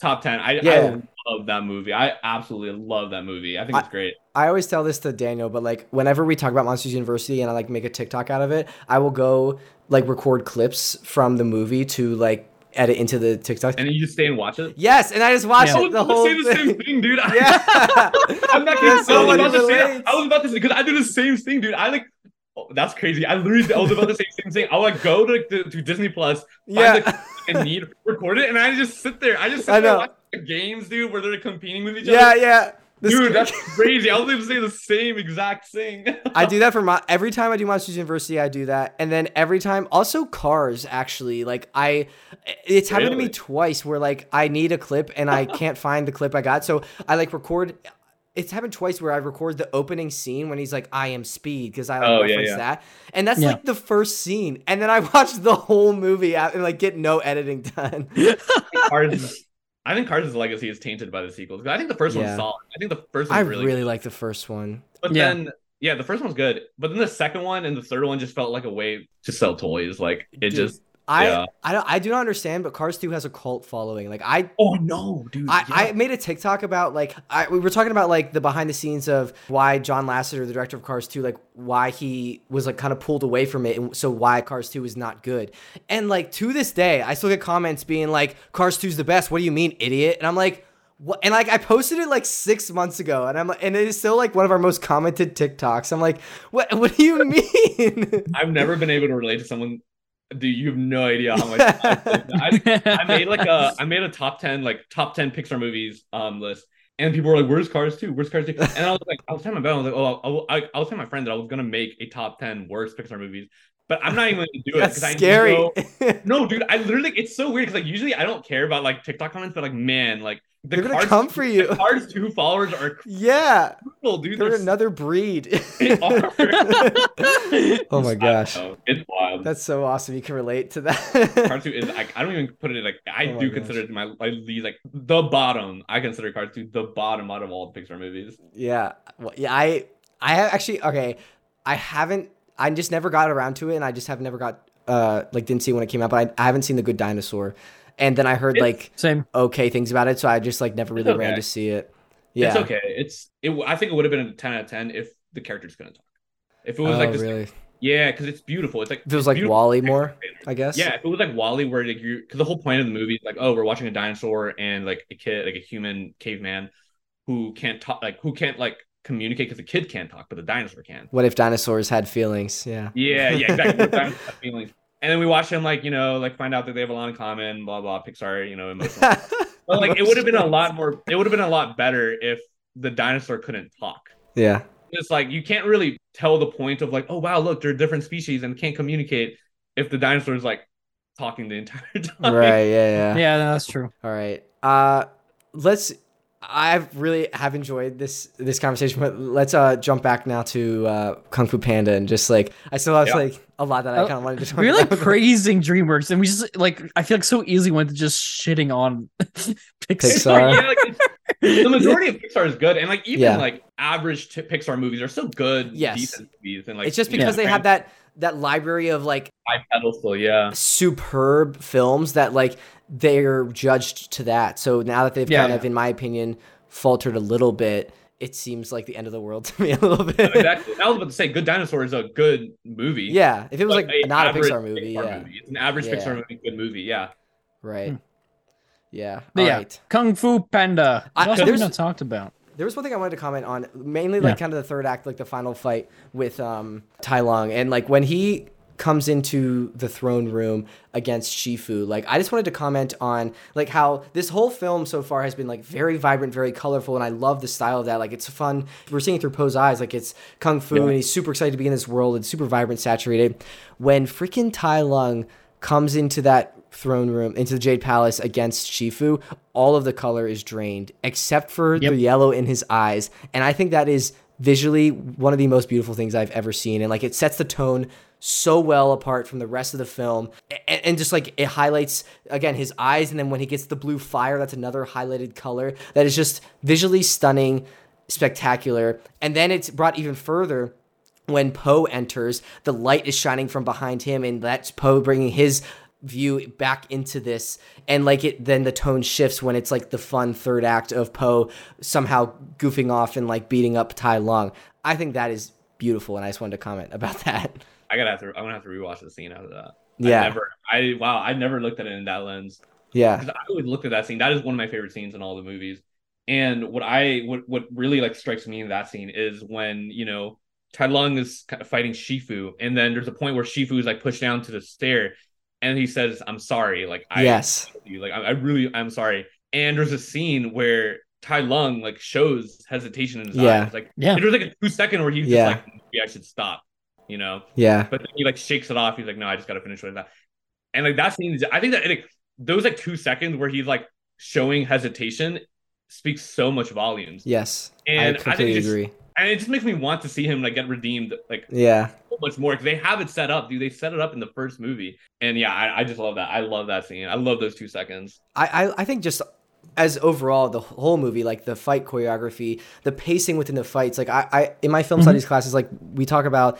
Speaker 3: top ten. I,
Speaker 2: Yeah.
Speaker 3: I love that movie. I absolutely love that movie. I think it's great.
Speaker 2: I always tell this to Daniel, but like whenever we talk about Monsters University and I like make a TikTok out of it, I will go like record clips from the movie to like edit into the TikTok.
Speaker 3: And you just stay and watch it.
Speaker 2: yes, and I just watched
Speaker 1: Yeah.
Speaker 3: I
Speaker 2: it
Speaker 3: was
Speaker 2: the
Speaker 3: about to
Speaker 2: whole
Speaker 3: say the same
Speaker 2: thing.
Speaker 3: thing, dude. I-
Speaker 2: Yeah,
Speaker 3: I'm not kidding. I was about to say that. I was about to say because I do the same thing, dude. I like. Oh, that's crazy. I literally I was about to say the same thing. I'll like go to, to, to Disney Plus,
Speaker 2: Yeah.
Speaker 3: And need record it, and I just sit there. I just sit
Speaker 2: I
Speaker 3: there watching the games, dude, where they're competing with each
Speaker 2: yeah,
Speaker 3: other.
Speaker 2: yeah. This-
Speaker 3: Dude, that's crazy. I was to say the same exact thing.
Speaker 2: I do that for my every time I do Monsters University. I do that, and then every time also Cars. Actually, like I, it's happened to me twice where like I need a clip and I can't find the clip I got, so I like record. It's happened twice where I record the opening scene when he's like, "I am Speed" because I like
Speaker 3: Oh,
Speaker 2: reference
Speaker 3: yeah.
Speaker 2: that, and that's
Speaker 1: Yeah.
Speaker 2: like the first scene, and then I watch the whole movie out and like get no editing done.
Speaker 3: Cars. I think Cars' legacy is tainted by the sequels. I think the first
Speaker 2: Yeah.
Speaker 3: one's solid. I think the first
Speaker 2: I
Speaker 3: one's
Speaker 2: really,
Speaker 3: really,
Speaker 2: like the first one.
Speaker 3: But
Speaker 1: Yeah.
Speaker 3: then, yeah, the first one's good. But then the second one and the third one just felt like a way to sell toys. Like it
Speaker 2: Dude,
Speaker 3: just.
Speaker 2: I,
Speaker 3: Yeah.
Speaker 2: I don't, I do not understand, but Cars Two has a cult following. Like I
Speaker 3: Oh no, dude!
Speaker 2: I,
Speaker 3: yeah.
Speaker 2: I made a TikTok about like I, we were talking about like the behind the scenes of why John Lasseter, the director of Cars 2, like why he was like kind of pulled away from it, and so why Cars 2 is not good. And like to this day, I still get comments being like, "Cars 2 is the best." What do you mean, idiot? And I'm like, What, and like I posted it like six months ago, and I'm like, and it is still like one of our most commented TikToks. I'm like, what? What do you mean?
Speaker 3: I've never been able to relate to someone. Dude, you have no idea how much I, I made like a I made a top ten like top ten Pixar movies um list, and people were like, "Where's Cars 2? Where's Cars 2? And I was like, I was telling my bell, I was like, "Oh, I, I, I was telling my friend that I was gonna make a top ten worst Pixar movies." But I'm not even going to do it
Speaker 2: because I scary.
Speaker 3: Know, no, dude, I literally it's so weird because like usually I don't care about like TikTok comments, but like man, like
Speaker 2: the They're gonna come for you.
Speaker 3: Cars two followers are
Speaker 2: yeah,
Speaker 3: cool, dude.
Speaker 2: They're, They're another breed. oh my gosh,
Speaker 3: it's wild.
Speaker 2: That's so awesome. You can relate to that.
Speaker 3: Cars two is like I don't even put it like I oh do gosh. consider it my like the like the bottom. I consider Cars two the bottom out of all the Pixar movies.
Speaker 2: Yeah, well, yeah. I I have actually okay. I haven't. I just never got around to it, and I just have never got uh like didn't see when it came out. But I, I haven't seen the Good Dinosaur and then I heard it's, like
Speaker 1: same
Speaker 2: okay things about it, so I just like never really okay. ran to see it. Yeah,
Speaker 3: it's okay. It's it. I think it would have been a ten out of ten if the character's gonna talk. If it was oh, like this, really? yeah, because it's beautiful. It's like
Speaker 2: if it was like WALL-E more, I guess.
Speaker 3: Yeah, if it was like WALL-E, where like you, because the whole point of the movie is like, oh, we're watching a dinosaur and like a kid, like a human caveman, who can't talk, like who can't like communicate because the kid can't talk, but the dinosaur can.
Speaker 2: What if dinosaurs had feelings? Yeah.
Speaker 3: Yeah, yeah, exactly. feelings and then we watch them like you know like find out that they have a lot in common blah blah pixar you know emotional but like it would have been a lot more it would have been a lot better if the dinosaur couldn't talk
Speaker 2: yeah
Speaker 3: it's like you can't really tell the point of like oh wow look they're different species and can't communicate if the dinosaur is like talking the entire time
Speaker 2: right yeah
Speaker 1: yeah yeah no, that's true
Speaker 2: all right uh let's I really have enjoyed this this conversation, but let's uh jump back now to uh, Kung Fu Panda and just like I still have yeah. like a lot that I kind of wanted to talk
Speaker 1: We're like praising DreamWorks, and we just like I feel like so easily went to just shitting on Pixar.
Speaker 2: Pixar.
Speaker 3: yeah, like, the majority of Pixar is good, and like even yeah. like average t- Pixar movies are so good,
Speaker 2: yes.
Speaker 3: decent movies, and like
Speaker 2: it's just because yeah, they have that that library of like
Speaker 3: high pedestal, yeah,
Speaker 2: superb films that like they're judged to that. So now that they've yeah, kind yeah. of, in my opinion, faltered a little bit, it seems like the end of the world to me a little bit.
Speaker 3: exactly. I was about to say, Good Dinosaur is a good movie.
Speaker 2: Yeah, if it was like, like a not a Pixar movie, Pixar yeah,
Speaker 3: movie. it's an average. Pixar movie, good movie. Yeah,
Speaker 2: right. Hmm. Yeah.
Speaker 1: All yeah. Right. Kung Fu Panda. What else have we not talked about?
Speaker 2: There was one thing I wanted to comment on, mainly like yeah. kind of the third act, like the final fight with um Tai Lung, and like when he comes into the throne room against Shifu. Like I just wanted to comment on like how this whole film so far has been like very vibrant, very colorful, and I love the style of that. Like it's fun. We're seeing it through Po's eyes. Like it's kung fu, yeah. and he's super excited to be in this world. It's super vibrant, saturated. When freaking Tai Lung comes into that throne room into the Jade Palace against Shifu, all of the color is drained except for yep. the yellow in his eyes, and I think that is visually one of the most beautiful things I've ever seen. And like it sets the tone so well apart from the rest of the film. And, and, just like it highlights again his eyes. And then when he gets the blue fire that's another highlighted color that is just visually stunning spectacular. And then it's brought even further when Po enters. The light is shining from behind him and that's Po bringing his view back into this and like it then the tone shifts when it's like the fun third act of Po somehow goofing off and like beating up Tai Lung I think that is beautiful and I just wanted to comment about that
Speaker 3: I gotta have to. I'm gonna have to rewatch the scene out of that.
Speaker 2: Yeah.
Speaker 3: I never. I wow. I never looked at it in that lens.
Speaker 2: Yeah.
Speaker 3: I always looked at that scene. That is one of my favorite scenes in all the movies. And what I what what really like strikes me in that scene is when you know Tai Lung is kind of fighting Shifu, and then there's a point where Shifu is like pushed down to the stair, and he says, "I'm sorry." Like I
Speaker 2: yes,
Speaker 3: you. like I, I really I'm sorry. And there's a scene where Tai Lung like shows hesitation in his
Speaker 2: yeah.
Speaker 3: eyes. Like
Speaker 1: yeah,
Speaker 3: there's like a two second where he's yeah. just like, "Maybe I should stop." you know?
Speaker 2: Yeah.
Speaker 3: But then he like shakes it off. He's like, no, I just got to finish with that. And like that scene, I think that like those like two seconds where he's like showing hesitation speaks so much volumes.
Speaker 2: Yes.
Speaker 3: And
Speaker 2: I completely
Speaker 3: I just,
Speaker 2: agree.
Speaker 3: And it just makes me want to see him like get redeemed like
Speaker 2: yeah
Speaker 3: so much more because they have it set up, dude. They set it up in the first movie. And yeah, I, I just love that. I love that scene. I love those two seconds.
Speaker 2: I, I, I think just as overall the whole movie like the fight choreography the pacing within the fights like i, I in my film mm-hmm. studies classes like we talk about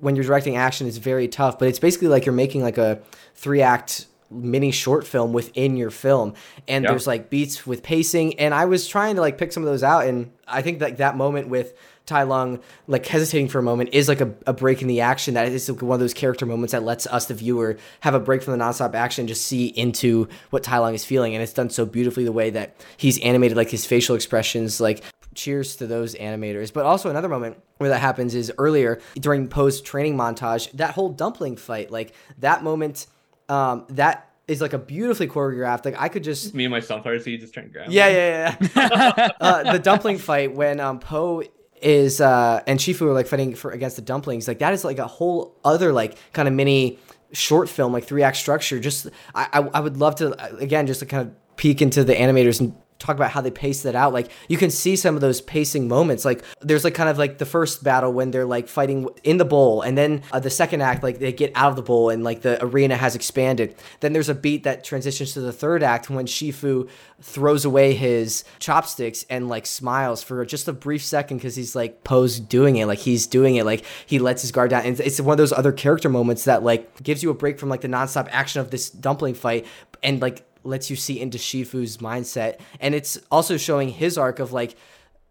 Speaker 2: when you're directing action it's very tough but it's basically like you're making like a three act mini short film within your film and
Speaker 3: Yeah.
Speaker 2: there's like beats with pacing and i was trying to like pick some of those out and i think like that moment with tai lung like hesitating for a moment is like a, a break in the action that is like one of those character moments that lets us the viewer have a break from the nonstop action and just see into what tai lung is feeling and it's done so beautifully the way that he's animated like his facial expressions like cheers to those animators but also another moment where that happens is earlier during post training montage that whole dumpling fight like that moment um, that is like a beautifully choreographed. Like I could just
Speaker 3: Me and my sunflower you just trying to grab.
Speaker 2: yeah yeah yeah. uh, the dumpling fight when um, Po is uh, and Shifu are like fighting for against the dumplings. Like that is like a whole other like kind of mini short film, like three act structure. Just I, I I would love to uh, again just to kind of peek into the animators and talk about how they pace that out like you can see some of those pacing moments. Like there's like kind of like the first battle when they're like fighting in the bowl and then uh, the second act like they get out of the bowl and like the arena has expanded. Then there's a beat that transitions to the third act when shifu throws away his chopsticks and like smiles for just a brief second because he's like Po's doing it like he's doing it like he lets his guard down. And it's one of those other character moments that like gives you a break from like the nonstop action of this dumpling fight and like lets you see into Shifu's mindset. And it's also showing his arc of like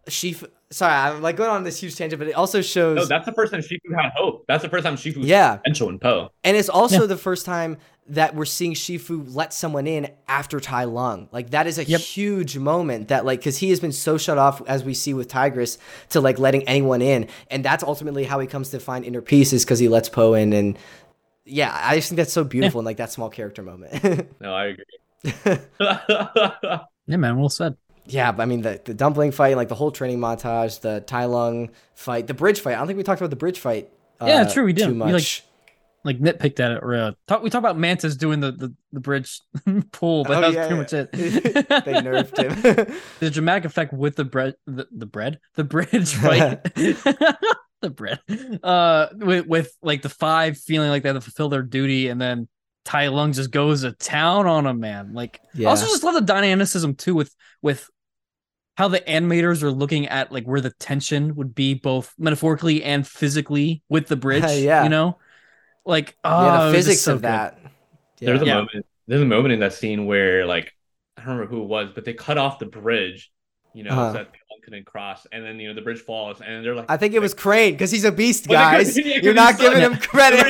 Speaker 2: Shifu. Sorry, I'm like going on this huge tangent, but it also shows.
Speaker 3: No, that's the first time Shifu had hope. That's the first time Shifu
Speaker 2: Yeah.
Speaker 3: potential in Po.
Speaker 2: and it's also
Speaker 1: Yeah.
Speaker 2: the first time that we're seeing Shifu let someone in after Tai Lung. Like that is a
Speaker 1: Yep.
Speaker 2: huge moment that like because he has been so shut off as we see with Tigress to like letting anyone in, and that's ultimately how he comes to find inner peace is because he lets Po in and. Yeah, I just think that's so beautiful in like that small character moment.
Speaker 3: No, I agree.
Speaker 1: Yeah, man, well said.
Speaker 2: Yeah, but I mean the, the dumpling fight, like the whole training montage, the Tai Lung fight, the bridge fight. I don't think we talked about the bridge fight. Uh,
Speaker 1: Yeah, true, we
Speaker 2: Too
Speaker 1: didn't. We,
Speaker 2: much.
Speaker 1: like, Like nitpicked at it. Or, uh, talk, we talk about Mantis doing the the, the bridge pull, but
Speaker 2: Oh,
Speaker 1: that was
Speaker 2: yeah,
Speaker 1: pretty
Speaker 2: yeah.
Speaker 1: much it.
Speaker 2: they nerfed him.
Speaker 1: the dramatic effect with the bread, the, the bread, the bridge fight, the bread, uh, with, with like the five feeling like they have to fulfill their duty, and then Tai Lung just goes to town on him, man. Like, I also just love the dynamicism too with with how the animators are looking at like where the tension would be, both metaphorically and physically, with the bridge.
Speaker 2: Yeah.
Speaker 1: you know, like oh,
Speaker 2: yeah, the physics
Speaker 1: so
Speaker 2: of
Speaker 1: good.
Speaker 2: that.
Speaker 3: There's a
Speaker 1: Yeah.
Speaker 3: moment. There's a moment in that scene where like I don't remember who it was, but they cut off the bridge, you know,
Speaker 2: Uh-huh.
Speaker 3: so that one couldn't cross, and then you know the bridge falls, and they're like,
Speaker 2: I think it was Crane because he's a beast,
Speaker 3: Was it Crane?
Speaker 2: guys.
Speaker 3: Yeah, 'cause
Speaker 2: You're not giving him credit.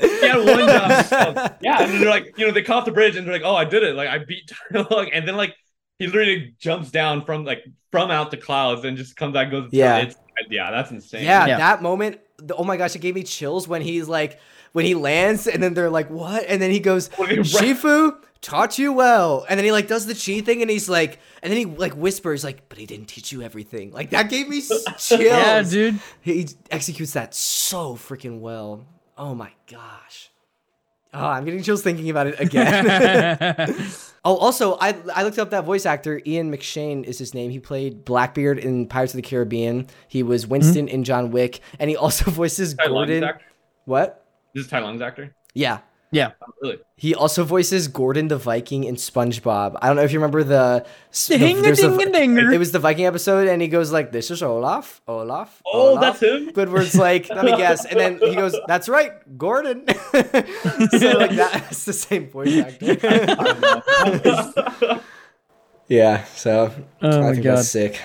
Speaker 3: he had one job. yeah, and they're like, you know, they cut off the bridge, and they're like, oh, I did it, like I beat Tai Lung, and then like he literally jumps down from like from out the clouds and just comes out, goes,
Speaker 2: Yeah.
Speaker 3: it's, yeah, that's insane.
Speaker 2: Yeah,
Speaker 1: Yeah.
Speaker 2: that moment. The, oh my gosh, it gave me chills when he's like, when he lands, and then they're like, "What?" And then he goes,
Speaker 3: When he
Speaker 2: "Shifu taught you well," and then he like does the chi thing, and he's like, and then he like whispers like, "But he didn't teach you everything." Like that gave me chills.
Speaker 1: Yeah, dude.
Speaker 2: He executes that so freaking well. Oh my gosh. Oh, I'm getting chills thinking about it again. Oh, also, I I looked up that voice actor. Ian McShane is his name. He played Blackbeard in Pirates of the Caribbean. He was hmm? Winston in John Wick, and he also voices
Speaker 3: Lung's
Speaker 2: Gordon. What?
Speaker 3: This is Tai Lung's actor.
Speaker 2: Yeah,
Speaker 1: yeah.
Speaker 3: Oh, really?
Speaker 2: he also voices Gordon the Viking in SpongeBob. I don't know if you remember the. the
Speaker 1: Ding a ding a
Speaker 2: it was the Viking episode, and he goes like, "This is Olaf, Olaf."
Speaker 3: Oh,
Speaker 2: Olaf."
Speaker 3: that's him.
Speaker 2: Squidward's like, let me guess, and then he goes, "That's right, Gordon." so like that's the same voice actor. yeah, so
Speaker 1: Oh
Speaker 2: I
Speaker 1: my
Speaker 2: think
Speaker 1: god.
Speaker 2: that's sick.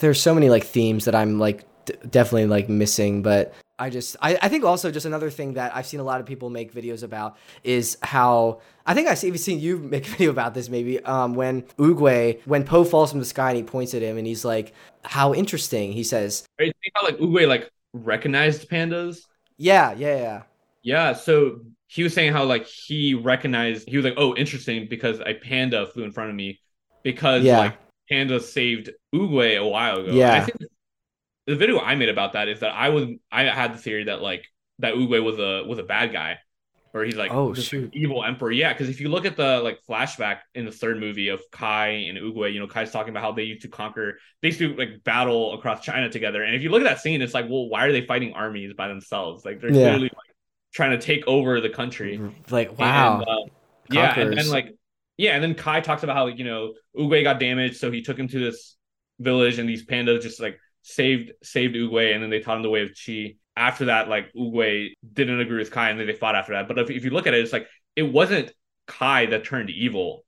Speaker 2: There's so many like themes that I'm like d- definitely like missing, but I just I, I think also just another thing that I've seen a lot of people make videos about is how I think I've even seen you make a video about this maybe um when Oogway when Po falls from the sky and he points at him and he's like how interesting he says
Speaker 3: Right? Think how like Oogway like recognized pandas.
Speaker 2: yeah yeah yeah
Speaker 3: Yeah, so he was saying how like he recognized he was like, oh, interesting because a panda flew in front of me because
Speaker 2: Yeah.
Speaker 3: like panda saved Oogway a while ago.
Speaker 2: Yeah.
Speaker 3: And I think the video I made about that is that I was I had the theory that like that Oogway was a was a bad guy, or he's like
Speaker 2: Oh, shoot.
Speaker 3: evil emperor. Yeah, because if you look at the like flashback in the third movie of Kai and Oogway, you know Kai's talking about how they used to conquer, they used to like battle across China together. And if you look at that scene, it's like, well, why are they fighting armies by themselves? Like they're
Speaker 2: Yeah.
Speaker 3: clearly like trying to take over the country.
Speaker 2: like wow
Speaker 3: And, uh, yeah, and then like yeah, and then Kai talks about how you know Oogway got damaged, so he took him to this village, and these pandas just like saved saved Oogway, and then they taught him the way of Chi. After that, like Oogway didn't agree with Kai, and then they fought after that. But if, if you look at it, it's like it wasn't Kai that turned evil.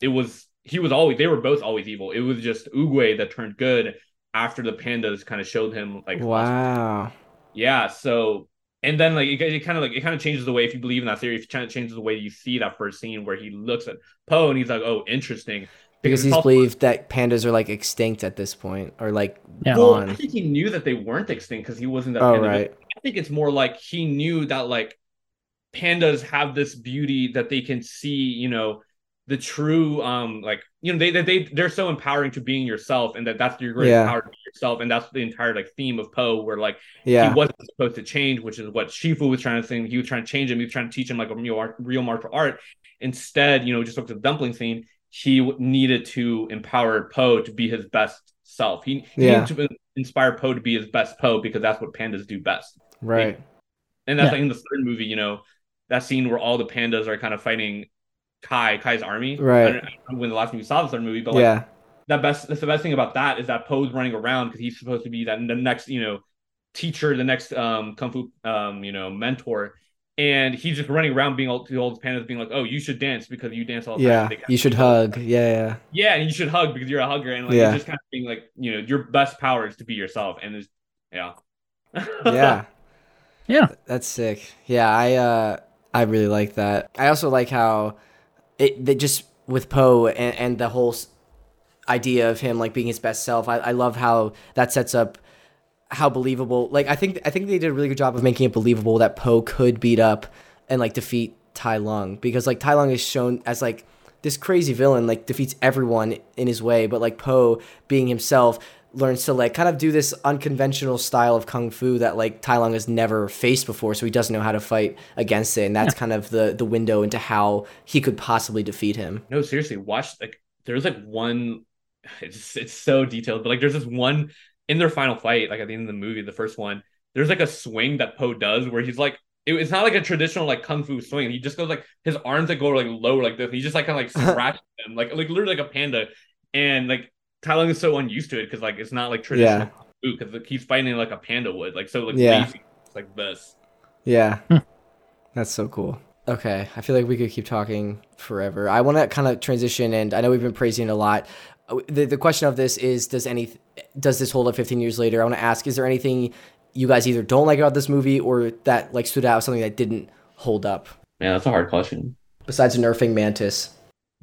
Speaker 3: It was he was always they were both always evil. It was just Oogway that turned good after the pandas kind of showed him like
Speaker 2: wow.
Speaker 3: Yeah, so and then like it, it kind of like it kind of changes the way if you believe in that theory, it kind of changes the way you see that first scene where he looks at Po and he's like, "Oh, interesting."
Speaker 2: Because, he's believed that pandas are like extinct at this point, or like
Speaker 3: yeah. Well, I think he knew that they weren't extinct because he wasn't that.
Speaker 2: Oh right.
Speaker 3: I think it's more like he knew that like pandas have this beauty that they can see, you know, the true um like you know they they they're so empowering to being yourself and that that's your great yeah. power to be yourself and that's the entire like theme of Po where like
Speaker 2: yeah.
Speaker 3: he wasn't supposed to change which is what Shifu was trying to say he was trying to change him he was trying to teach him like a real art, real martial art instead you know just look at the dumpling scene he needed to empower Po to be his best self he, he
Speaker 2: yeah.
Speaker 3: needed to inspire Po to be his best Po because that's what pandas do best
Speaker 2: right
Speaker 3: and that's yeah. like in the third movie you know that scene where all the pandas are kind of fighting Kai, Kai's army.
Speaker 2: Right.
Speaker 3: when the last time you saw the third movie, but like,
Speaker 2: yeah,
Speaker 3: that best. That's the best thing about that is that Po's running around because he's supposed to be that the next, you know, teacher, the next um kung fu um you know mentor, and he's just running around being all the old pandas being like, oh, you should dance because you dance all the
Speaker 2: yeah,
Speaker 3: time.
Speaker 2: Yeah, you should hug. Yeah, yeah.
Speaker 3: Yeah, and you should hug because you're a hugger, and like
Speaker 2: yeah.
Speaker 3: just kind of being like, you know, your best power is to be yourself, and it's yeah.
Speaker 2: yeah.
Speaker 1: Yeah.
Speaker 2: That's sick. Yeah, I uh I really like that. I also like how it they just with Po and, and the whole idea of him like being his best self. I, I love how that sets up how believable. Like I think I think they did a really good job of making it believable that Po could beat up and like defeat Tai Lung because like Tai Lung is shown as like this crazy villain like defeats everyone in his way, but like Po being himself learns to like kind of do this unconventional style of kung fu that like Tai Lung has never faced before, so he doesn't know how to fight against it, and that's yeah. kind of the the window into how he could possibly defeat him.
Speaker 3: No, seriously, watch like there's like one. It's it's so detailed, but like there's this one in their final fight, like at the end of the movie, the first one. There's like a swing that Po does where he's like it, it's not like a traditional like kung fu swing. He just goes like his arms that go like low like this. He just like kind of like scratches them like like literally like a panda, and like Tai Lung is so unused to it because like it's not like traditional yeah. because like, he's fighting like a panda would like so like
Speaker 2: yeah.
Speaker 3: Lazy, like this.
Speaker 2: Yeah, hmm. that's so cool. Okay, I feel like we could keep talking forever. I want to kind of transition, and I know we've been praising it a lot. The the question of this is, does any does this hold up 15 years later? I want to ask, is there anything you guys either don't like about this movie or that like stood out, as something that didn't hold up?
Speaker 3: Yeah, that's a hard question.
Speaker 2: Besides nerfing Mantis.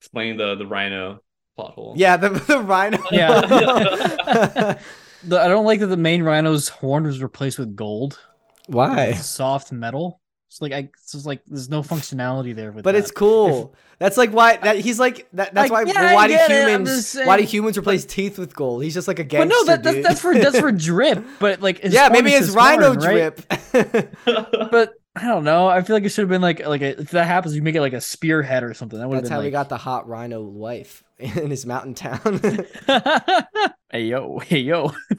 Speaker 3: explain the the rhino plot hole.
Speaker 2: Yeah, the the rhino.
Speaker 1: Yeah. the, I don't like that the main rhino's horn was replaced with gold.
Speaker 2: Why?
Speaker 1: soft metal. It's like I. It's just like there's no functionality there. With
Speaker 2: but
Speaker 1: that.
Speaker 2: it's cool. That's like why that he's like that. That's like, why. Yeah, why do humans? Why do humans replace teeth with gold? He's just like a gangster. But no, that,
Speaker 1: that's, that's for that's for drip. But like
Speaker 2: yeah, maybe it's rhino
Speaker 1: drip. Right? but I don't know. I feel like it should have been like like a, if that happens, you make it like a spearhead or something. That
Speaker 2: That's how
Speaker 1: like...
Speaker 2: we got the hot rhino wife in his mountain town.
Speaker 1: hey yo, hey yo.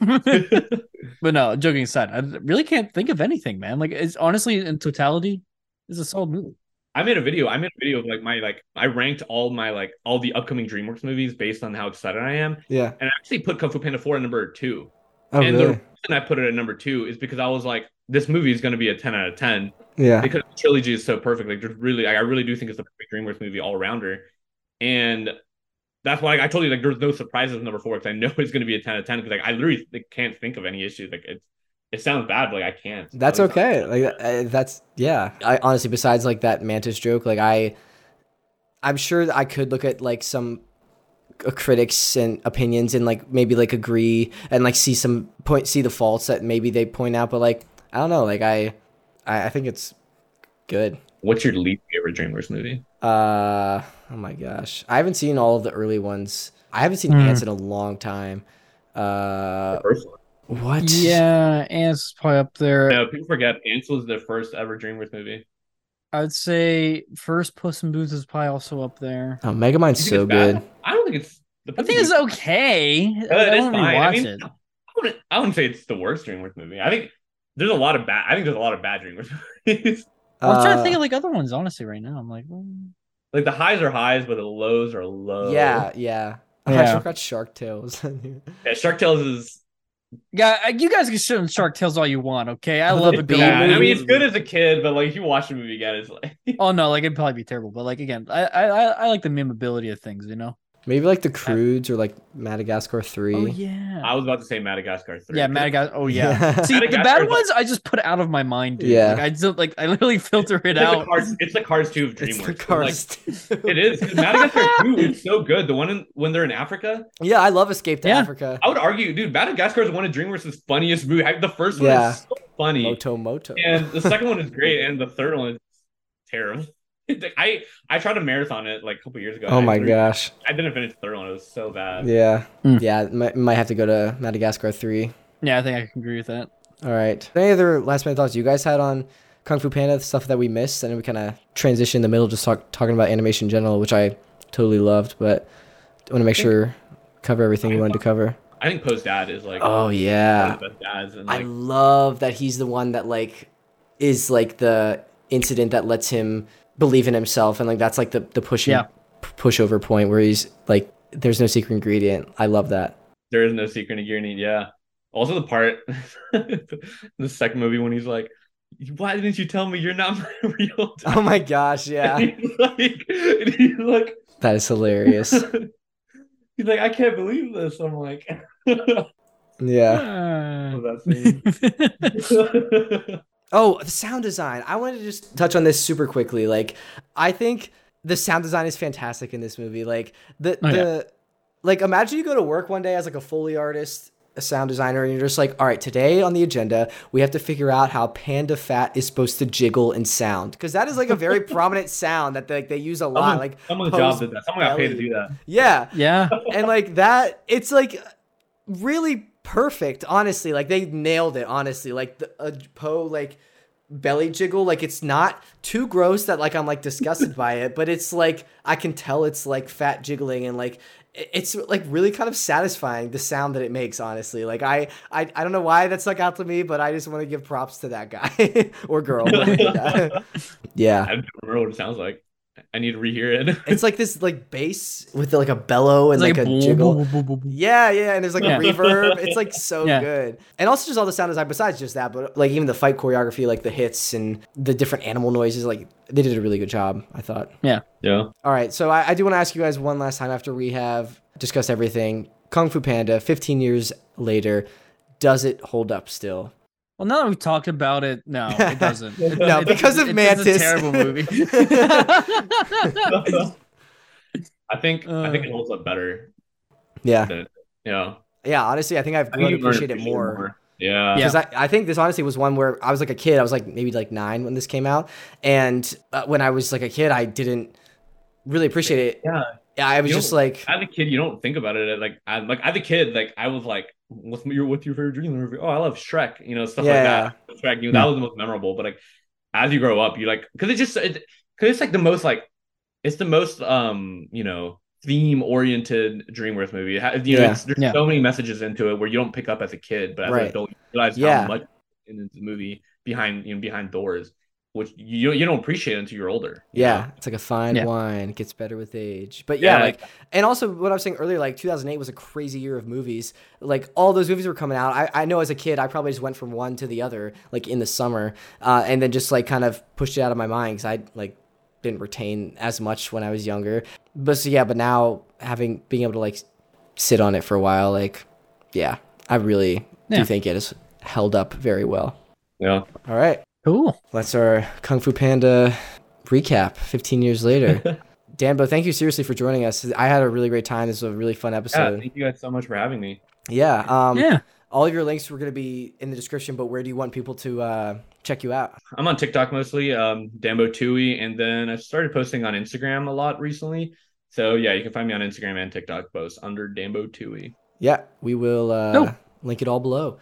Speaker 1: but no, joking aside, I really can't think of anything, man. Like it's honestly in totality, it's a solid movie.
Speaker 3: I made a video. I made a video of like my like I ranked all my like all the upcoming DreamWorks movies based on how excited I am.
Speaker 2: Yeah.
Speaker 3: And I actually put Kung Fu Panda 4 at number two.
Speaker 2: Oh,
Speaker 3: and
Speaker 2: really?
Speaker 3: the reason I put it at number two is because I was like, this movie is going to be a 10 out of 10.
Speaker 2: Yeah.
Speaker 3: Because the trilogy is so perfect. Like, there's really, I really do think it's the perfect DreamWorks movie all rounder. And that's why like, I told you, like, there's no surprises with number four because I know it's going to be a 10 out of 10 because, like, I literally like, can't think of any issues. Like, it's, it sounds bad, but like I can't.
Speaker 2: That's okay. Like uh, that's yeah. I honestly, besides like that mantis joke, like I, I'm sure I could look at like some critics and opinions and like maybe like agree and like see some point see the faults that maybe they point out but like i don't know like i i, I think it's good
Speaker 3: what's your least favorite dreamworks movie
Speaker 2: uh oh my gosh i haven't seen all of the early ones i haven't seen mm. ants in a long time uh what
Speaker 1: yeah ants is probably up there
Speaker 3: no people forget ants was the first ever dreamworks movie
Speaker 1: I'd say first Puss in Boots is probably also up there.
Speaker 2: Oh, Megamind's so good.
Speaker 3: I don't think it's.
Speaker 1: I think it's okay.
Speaker 3: Uh, I don't watch I mean, it. I wouldn't, I wouldn't say it's the worst DreamWorks movie. I think there's a lot of bad. I think there's a lot of bad DreamWorks movies.
Speaker 1: Uh, I'm trying to think of like other ones. Honestly, right now, I'm like, well...
Speaker 3: like the highs are highs, but the lows are low.
Speaker 2: Yeah, yeah. yeah. I forgot Shark Tales.
Speaker 3: yeah, Shark Tales is
Speaker 1: Yeah, you guys can show on Shark Tales all you want, okay? I love it.
Speaker 3: Yeah. I mean it's good as a kid, but like if you watch the movie again, it's like
Speaker 1: Oh no, like it'd probably be terrible, but like again, I I I- I like the memeability of things, you know.
Speaker 2: Maybe like the uh, Croods or like Madagascar three.
Speaker 1: Oh yeah,
Speaker 3: I was about to say Madagascar three.
Speaker 1: yeah, Madagascar. Oh yeah.
Speaker 2: Yeah.
Speaker 1: See, the bad
Speaker 3: is like-
Speaker 1: ones I just put out of my mind, dude.
Speaker 2: Yeah.
Speaker 1: like, I just like I literally filter it
Speaker 3: It's
Speaker 1: out.
Speaker 3: the cards. It's the Cars two of
Speaker 2: It's
Speaker 3: DreamWorks.
Speaker 2: the
Speaker 3: but,
Speaker 2: cars.
Speaker 3: Like, it is 'cause Madagascar two is so good. The one in, when they're in Africa,
Speaker 2: yeah, I love Escape to
Speaker 1: Yeah.
Speaker 2: Africa.
Speaker 3: I would argue, dude, Madagascar is one of DreamWorks' funniest movies. The first one
Speaker 2: Yeah.
Speaker 3: is so funny,
Speaker 2: Moto Moto.
Speaker 3: and the second one is great, and the third one is terrible. Like, I I tried to marathon it like a couple years ago.
Speaker 2: Oh my
Speaker 3: threw-
Speaker 2: gosh.
Speaker 3: I didn't finish the third one. It was so bad.
Speaker 2: Yeah.
Speaker 1: Mm.
Speaker 2: Yeah. Might, might have to go to Madagascar three.
Speaker 1: yeah, I think I can agree with that.
Speaker 2: All right. Any other last minute thoughts you guys had on Kung Fu Panda, the stuff that we missed? And we kind of transitioned in the middle, just talk, talking about animation in general, which I totally loved, but I want to make sure cover everything we wanted to cover.
Speaker 3: I think Po's Dad is like
Speaker 2: Oh
Speaker 3: one
Speaker 2: yeah.
Speaker 3: of the best dads, and
Speaker 2: I love that he's the one that like is like the incident that lets him believe in himself and like that's like the the pushing
Speaker 1: Yeah.
Speaker 2: p- pushover point where he's like there's no secret ingredient. I love that.
Speaker 3: there is no secret ingredient. Yeah. Also, the part the second movie when he's like, "Why didn't you tell me you're not my real dad?"
Speaker 2: Oh my gosh, yeah.
Speaker 3: And he's like, and he's like,
Speaker 2: That is hilarious.
Speaker 3: he's like, I can't believe this. I'm like,
Speaker 2: Yeah.
Speaker 1: Uh,
Speaker 3: that scene.
Speaker 2: Oh, the sound design. I wanted to just touch on this super quickly. Like, I think the sound design is fantastic in this movie. Like the
Speaker 1: Oh,
Speaker 2: the
Speaker 1: yeah.
Speaker 2: like imagine you go to work one day as like a Foley artist, a sound designer, and you're just like, all right, today on the agenda, we have to figure out how panda fat is supposed to jiggle and sound. Because that is like a very prominent sound that they, like, they use a lot.
Speaker 3: Someone,
Speaker 2: like
Speaker 3: someone's
Speaker 2: pose
Speaker 3: job did that. Someone got paid to do that.
Speaker 2: Yeah.
Speaker 1: yeah,
Speaker 2: and like that it's like really perfect honestly like they nailed it honestly like the uh, Po like belly jiggle like it's not too gross that like i'm like disgusted by it but it's like i can tell it's like fat jiggling and like it's like really kind of satisfying the sound that it makes honestly like i i, I don't know why that stuck out to me but i just want to give props to that guy or girl yeah
Speaker 3: I don't remember what it sounds like. I need to rehear it.
Speaker 2: it's like this like bass with like a bellow and
Speaker 1: It's
Speaker 2: like, a
Speaker 1: boom,
Speaker 2: jiggle
Speaker 1: boom, boom, boom, boom.
Speaker 2: Yeah, yeah, and there's like
Speaker 1: Yeah.
Speaker 2: a reverb. It's like so
Speaker 1: Yeah.
Speaker 2: good. And also just all the sound design besides just that, but like even the fight choreography, like the hits and the different animal noises, like they did a really good job, I thought.
Speaker 3: Yeah. Yeah.
Speaker 2: All right, so I, I do want to ask you guys one last time after we have discussed everything. Kung Fu Panda, 15 years later, does it hold up still?
Speaker 1: Well, now that we've talked about it, no, it doesn't. It-
Speaker 2: No,
Speaker 1: it-
Speaker 2: because of
Speaker 1: it's,
Speaker 2: Mantis.
Speaker 1: It's a terrible movie.
Speaker 3: I think I think
Speaker 1: Uh.
Speaker 3: it holds up better.
Speaker 2: Yeah.
Speaker 3: Than, yeah.
Speaker 2: Yeah, honestly, I think I've
Speaker 3: I
Speaker 2: grown
Speaker 3: think
Speaker 2: to
Speaker 3: you learn
Speaker 2: appreciate it more.
Speaker 3: Yeah.
Speaker 1: Yeah.
Speaker 2: because I, I think this honestly was one where I was like a kid. I was like maybe like nine when this came out, and uh, when I was like a kid, I didn't really appreciate it.
Speaker 3: Yeah.
Speaker 2: I was
Speaker 3: You
Speaker 2: just like,
Speaker 3: As a kid, you don't think about it. Like, I'm like as a kid, like I was like, "What's your what's your favorite Dream movie?" Oh, I love Shrek. You know, stuff
Speaker 2: Yeah.
Speaker 3: like that. Shrek, you know, that was the most memorable. But like, as you grow up, you like because it's just it, because it's like the most like it's the most um you know theme oriented DreamWorks movie. You know,
Speaker 2: Yeah.
Speaker 3: it's, there's
Speaker 1: Yeah.
Speaker 3: so many messages into it where you don't pick up as a kid, but as
Speaker 2: Right.
Speaker 3: an adult, you realize
Speaker 2: Yeah.
Speaker 3: how much in the movie behind you know behind doors, which you you don't appreciate until you're older. you
Speaker 2: yeah,
Speaker 3: know?
Speaker 2: it's like a fine
Speaker 1: Yeah.
Speaker 2: wine. It gets better with age. But yeah,
Speaker 3: Yeah.
Speaker 2: like, and also what I was saying earlier, like 2008 was a crazy year of movies. Like all those movies were coming out. I, I know as a kid, I probably just went from one to the other, like in the summer, uh, and then just like kind of pushed it out of my mind because I like didn't retain as much when I was younger. But so yeah, but now having being able to like sit on it for a while, like, yeah, I really
Speaker 1: Yeah.
Speaker 2: do think it has held up very well.
Speaker 3: yeah.
Speaker 2: All right.
Speaker 1: Cool.
Speaker 2: That's our Kung Fu Panda recap 15 years later. Danbo, thank you seriously for joining us. I had a really great time. This was a really fun episode.
Speaker 3: Yeah,
Speaker 2: episode.
Speaker 3: thank you guys so much for having me.
Speaker 2: Yeah. um,
Speaker 1: yeah.
Speaker 2: All of your links were going to be in the description, but where do you want people to uh, check you out?
Speaker 3: I'm on TikTok mostly, um, Danbotooie, and then I started posting on Instagram a lot recently. So yeah, you can find me on Instagram and TikTok both under Danbotooie.
Speaker 2: Yeah, we will uh,
Speaker 1: Cool.
Speaker 2: link it all below.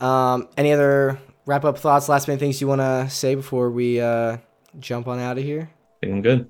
Speaker 2: Um, any other wrap up thoughts, last minute things you want to say before we uh, jump on out of here?
Speaker 3: I good.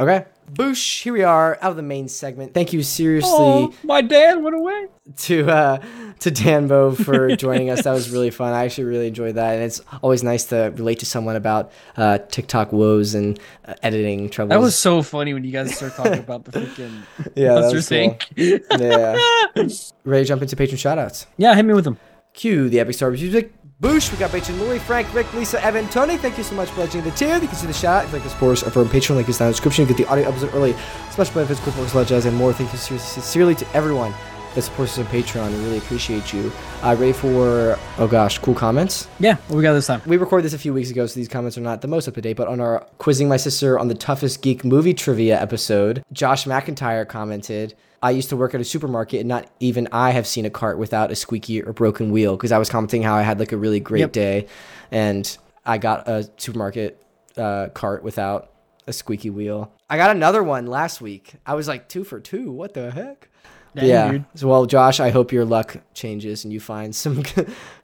Speaker 2: Okay. Boosh, here we are out of the main segment. Thank you seriously.
Speaker 1: Oh, my dad went away.
Speaker 2: to uh to Danbo for joining us. That was really fun. I actually really enjoyed that, and it's always nice to relate to someone about uh, TikTok woes and uh, editing troubles.
Speaker 1: That was so funny when you guys start talking about the freaking
Speaker 2: yeah, that
Speaker 1: monster
Speaker 2: was
Speaker 1: thing.
Speaker 2: cool. Yeah, ready to jump into patron shoutouts.
Speaker 1: yeah, hit me with them.
Speaker 2: Cue the Epic Star Wars music. Boosh, we got Rachel, Lori, Frank, Rick, Lisa, Evan, Tony. Thank you so much for watching the tier. You can see the shout out if you like the sports or from Patreon. Link is down in the description. You get the audio episode early, special benefits, quick works, jazz, and more. Thank you sincerely to everyone that supports us on Patreon. We really appreciate you. Uh, ready for, oh gosh, cool comments?
Speaker 1: Yeah, what we got this time?
Speaker 2: We recorded this a few weeks ago, so these comments are not the most up to date, but on our Quizzing My Sister on the Toughest Geek movie trivia episode, Josh McIntyre commented, I used to work at a supermarket and not even I have seen a cart without a squeaky or broken wheel because I was commenting how I had like a really great yep. day and I got a supermarket uh, cart without a squeaky wheel. I got another one last week. I was like two for two. What the heck? Dang, yeah. Dude. So, well, Josh, I hope your luck changes and you find some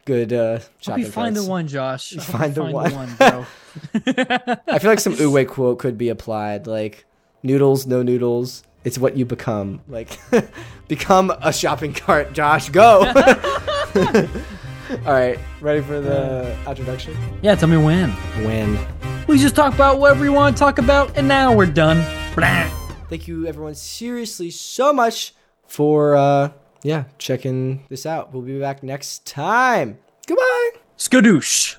Speaker 2: good uh, shopping.
Speaker 1: Hope find the one, Josh.
Speaker 2: Find, the, find one. the one, bro. I feel like some Oogway quote could be applied, like noodles, no noodles. It's what you become. Like, become a shopping cart, Josh. Go. All right, ready for the introduction?
Speaker 1: Yeah, tell me when.
Speaker 2: When.
Speaker 1: We just talk about whatever you want to talk about, and now we're done.
Speaker 2: Thank you, everyone, seriously so much for uh yeah checking this out. We'll be back next time. Goodbye.
Speaker 1: Skadoosh.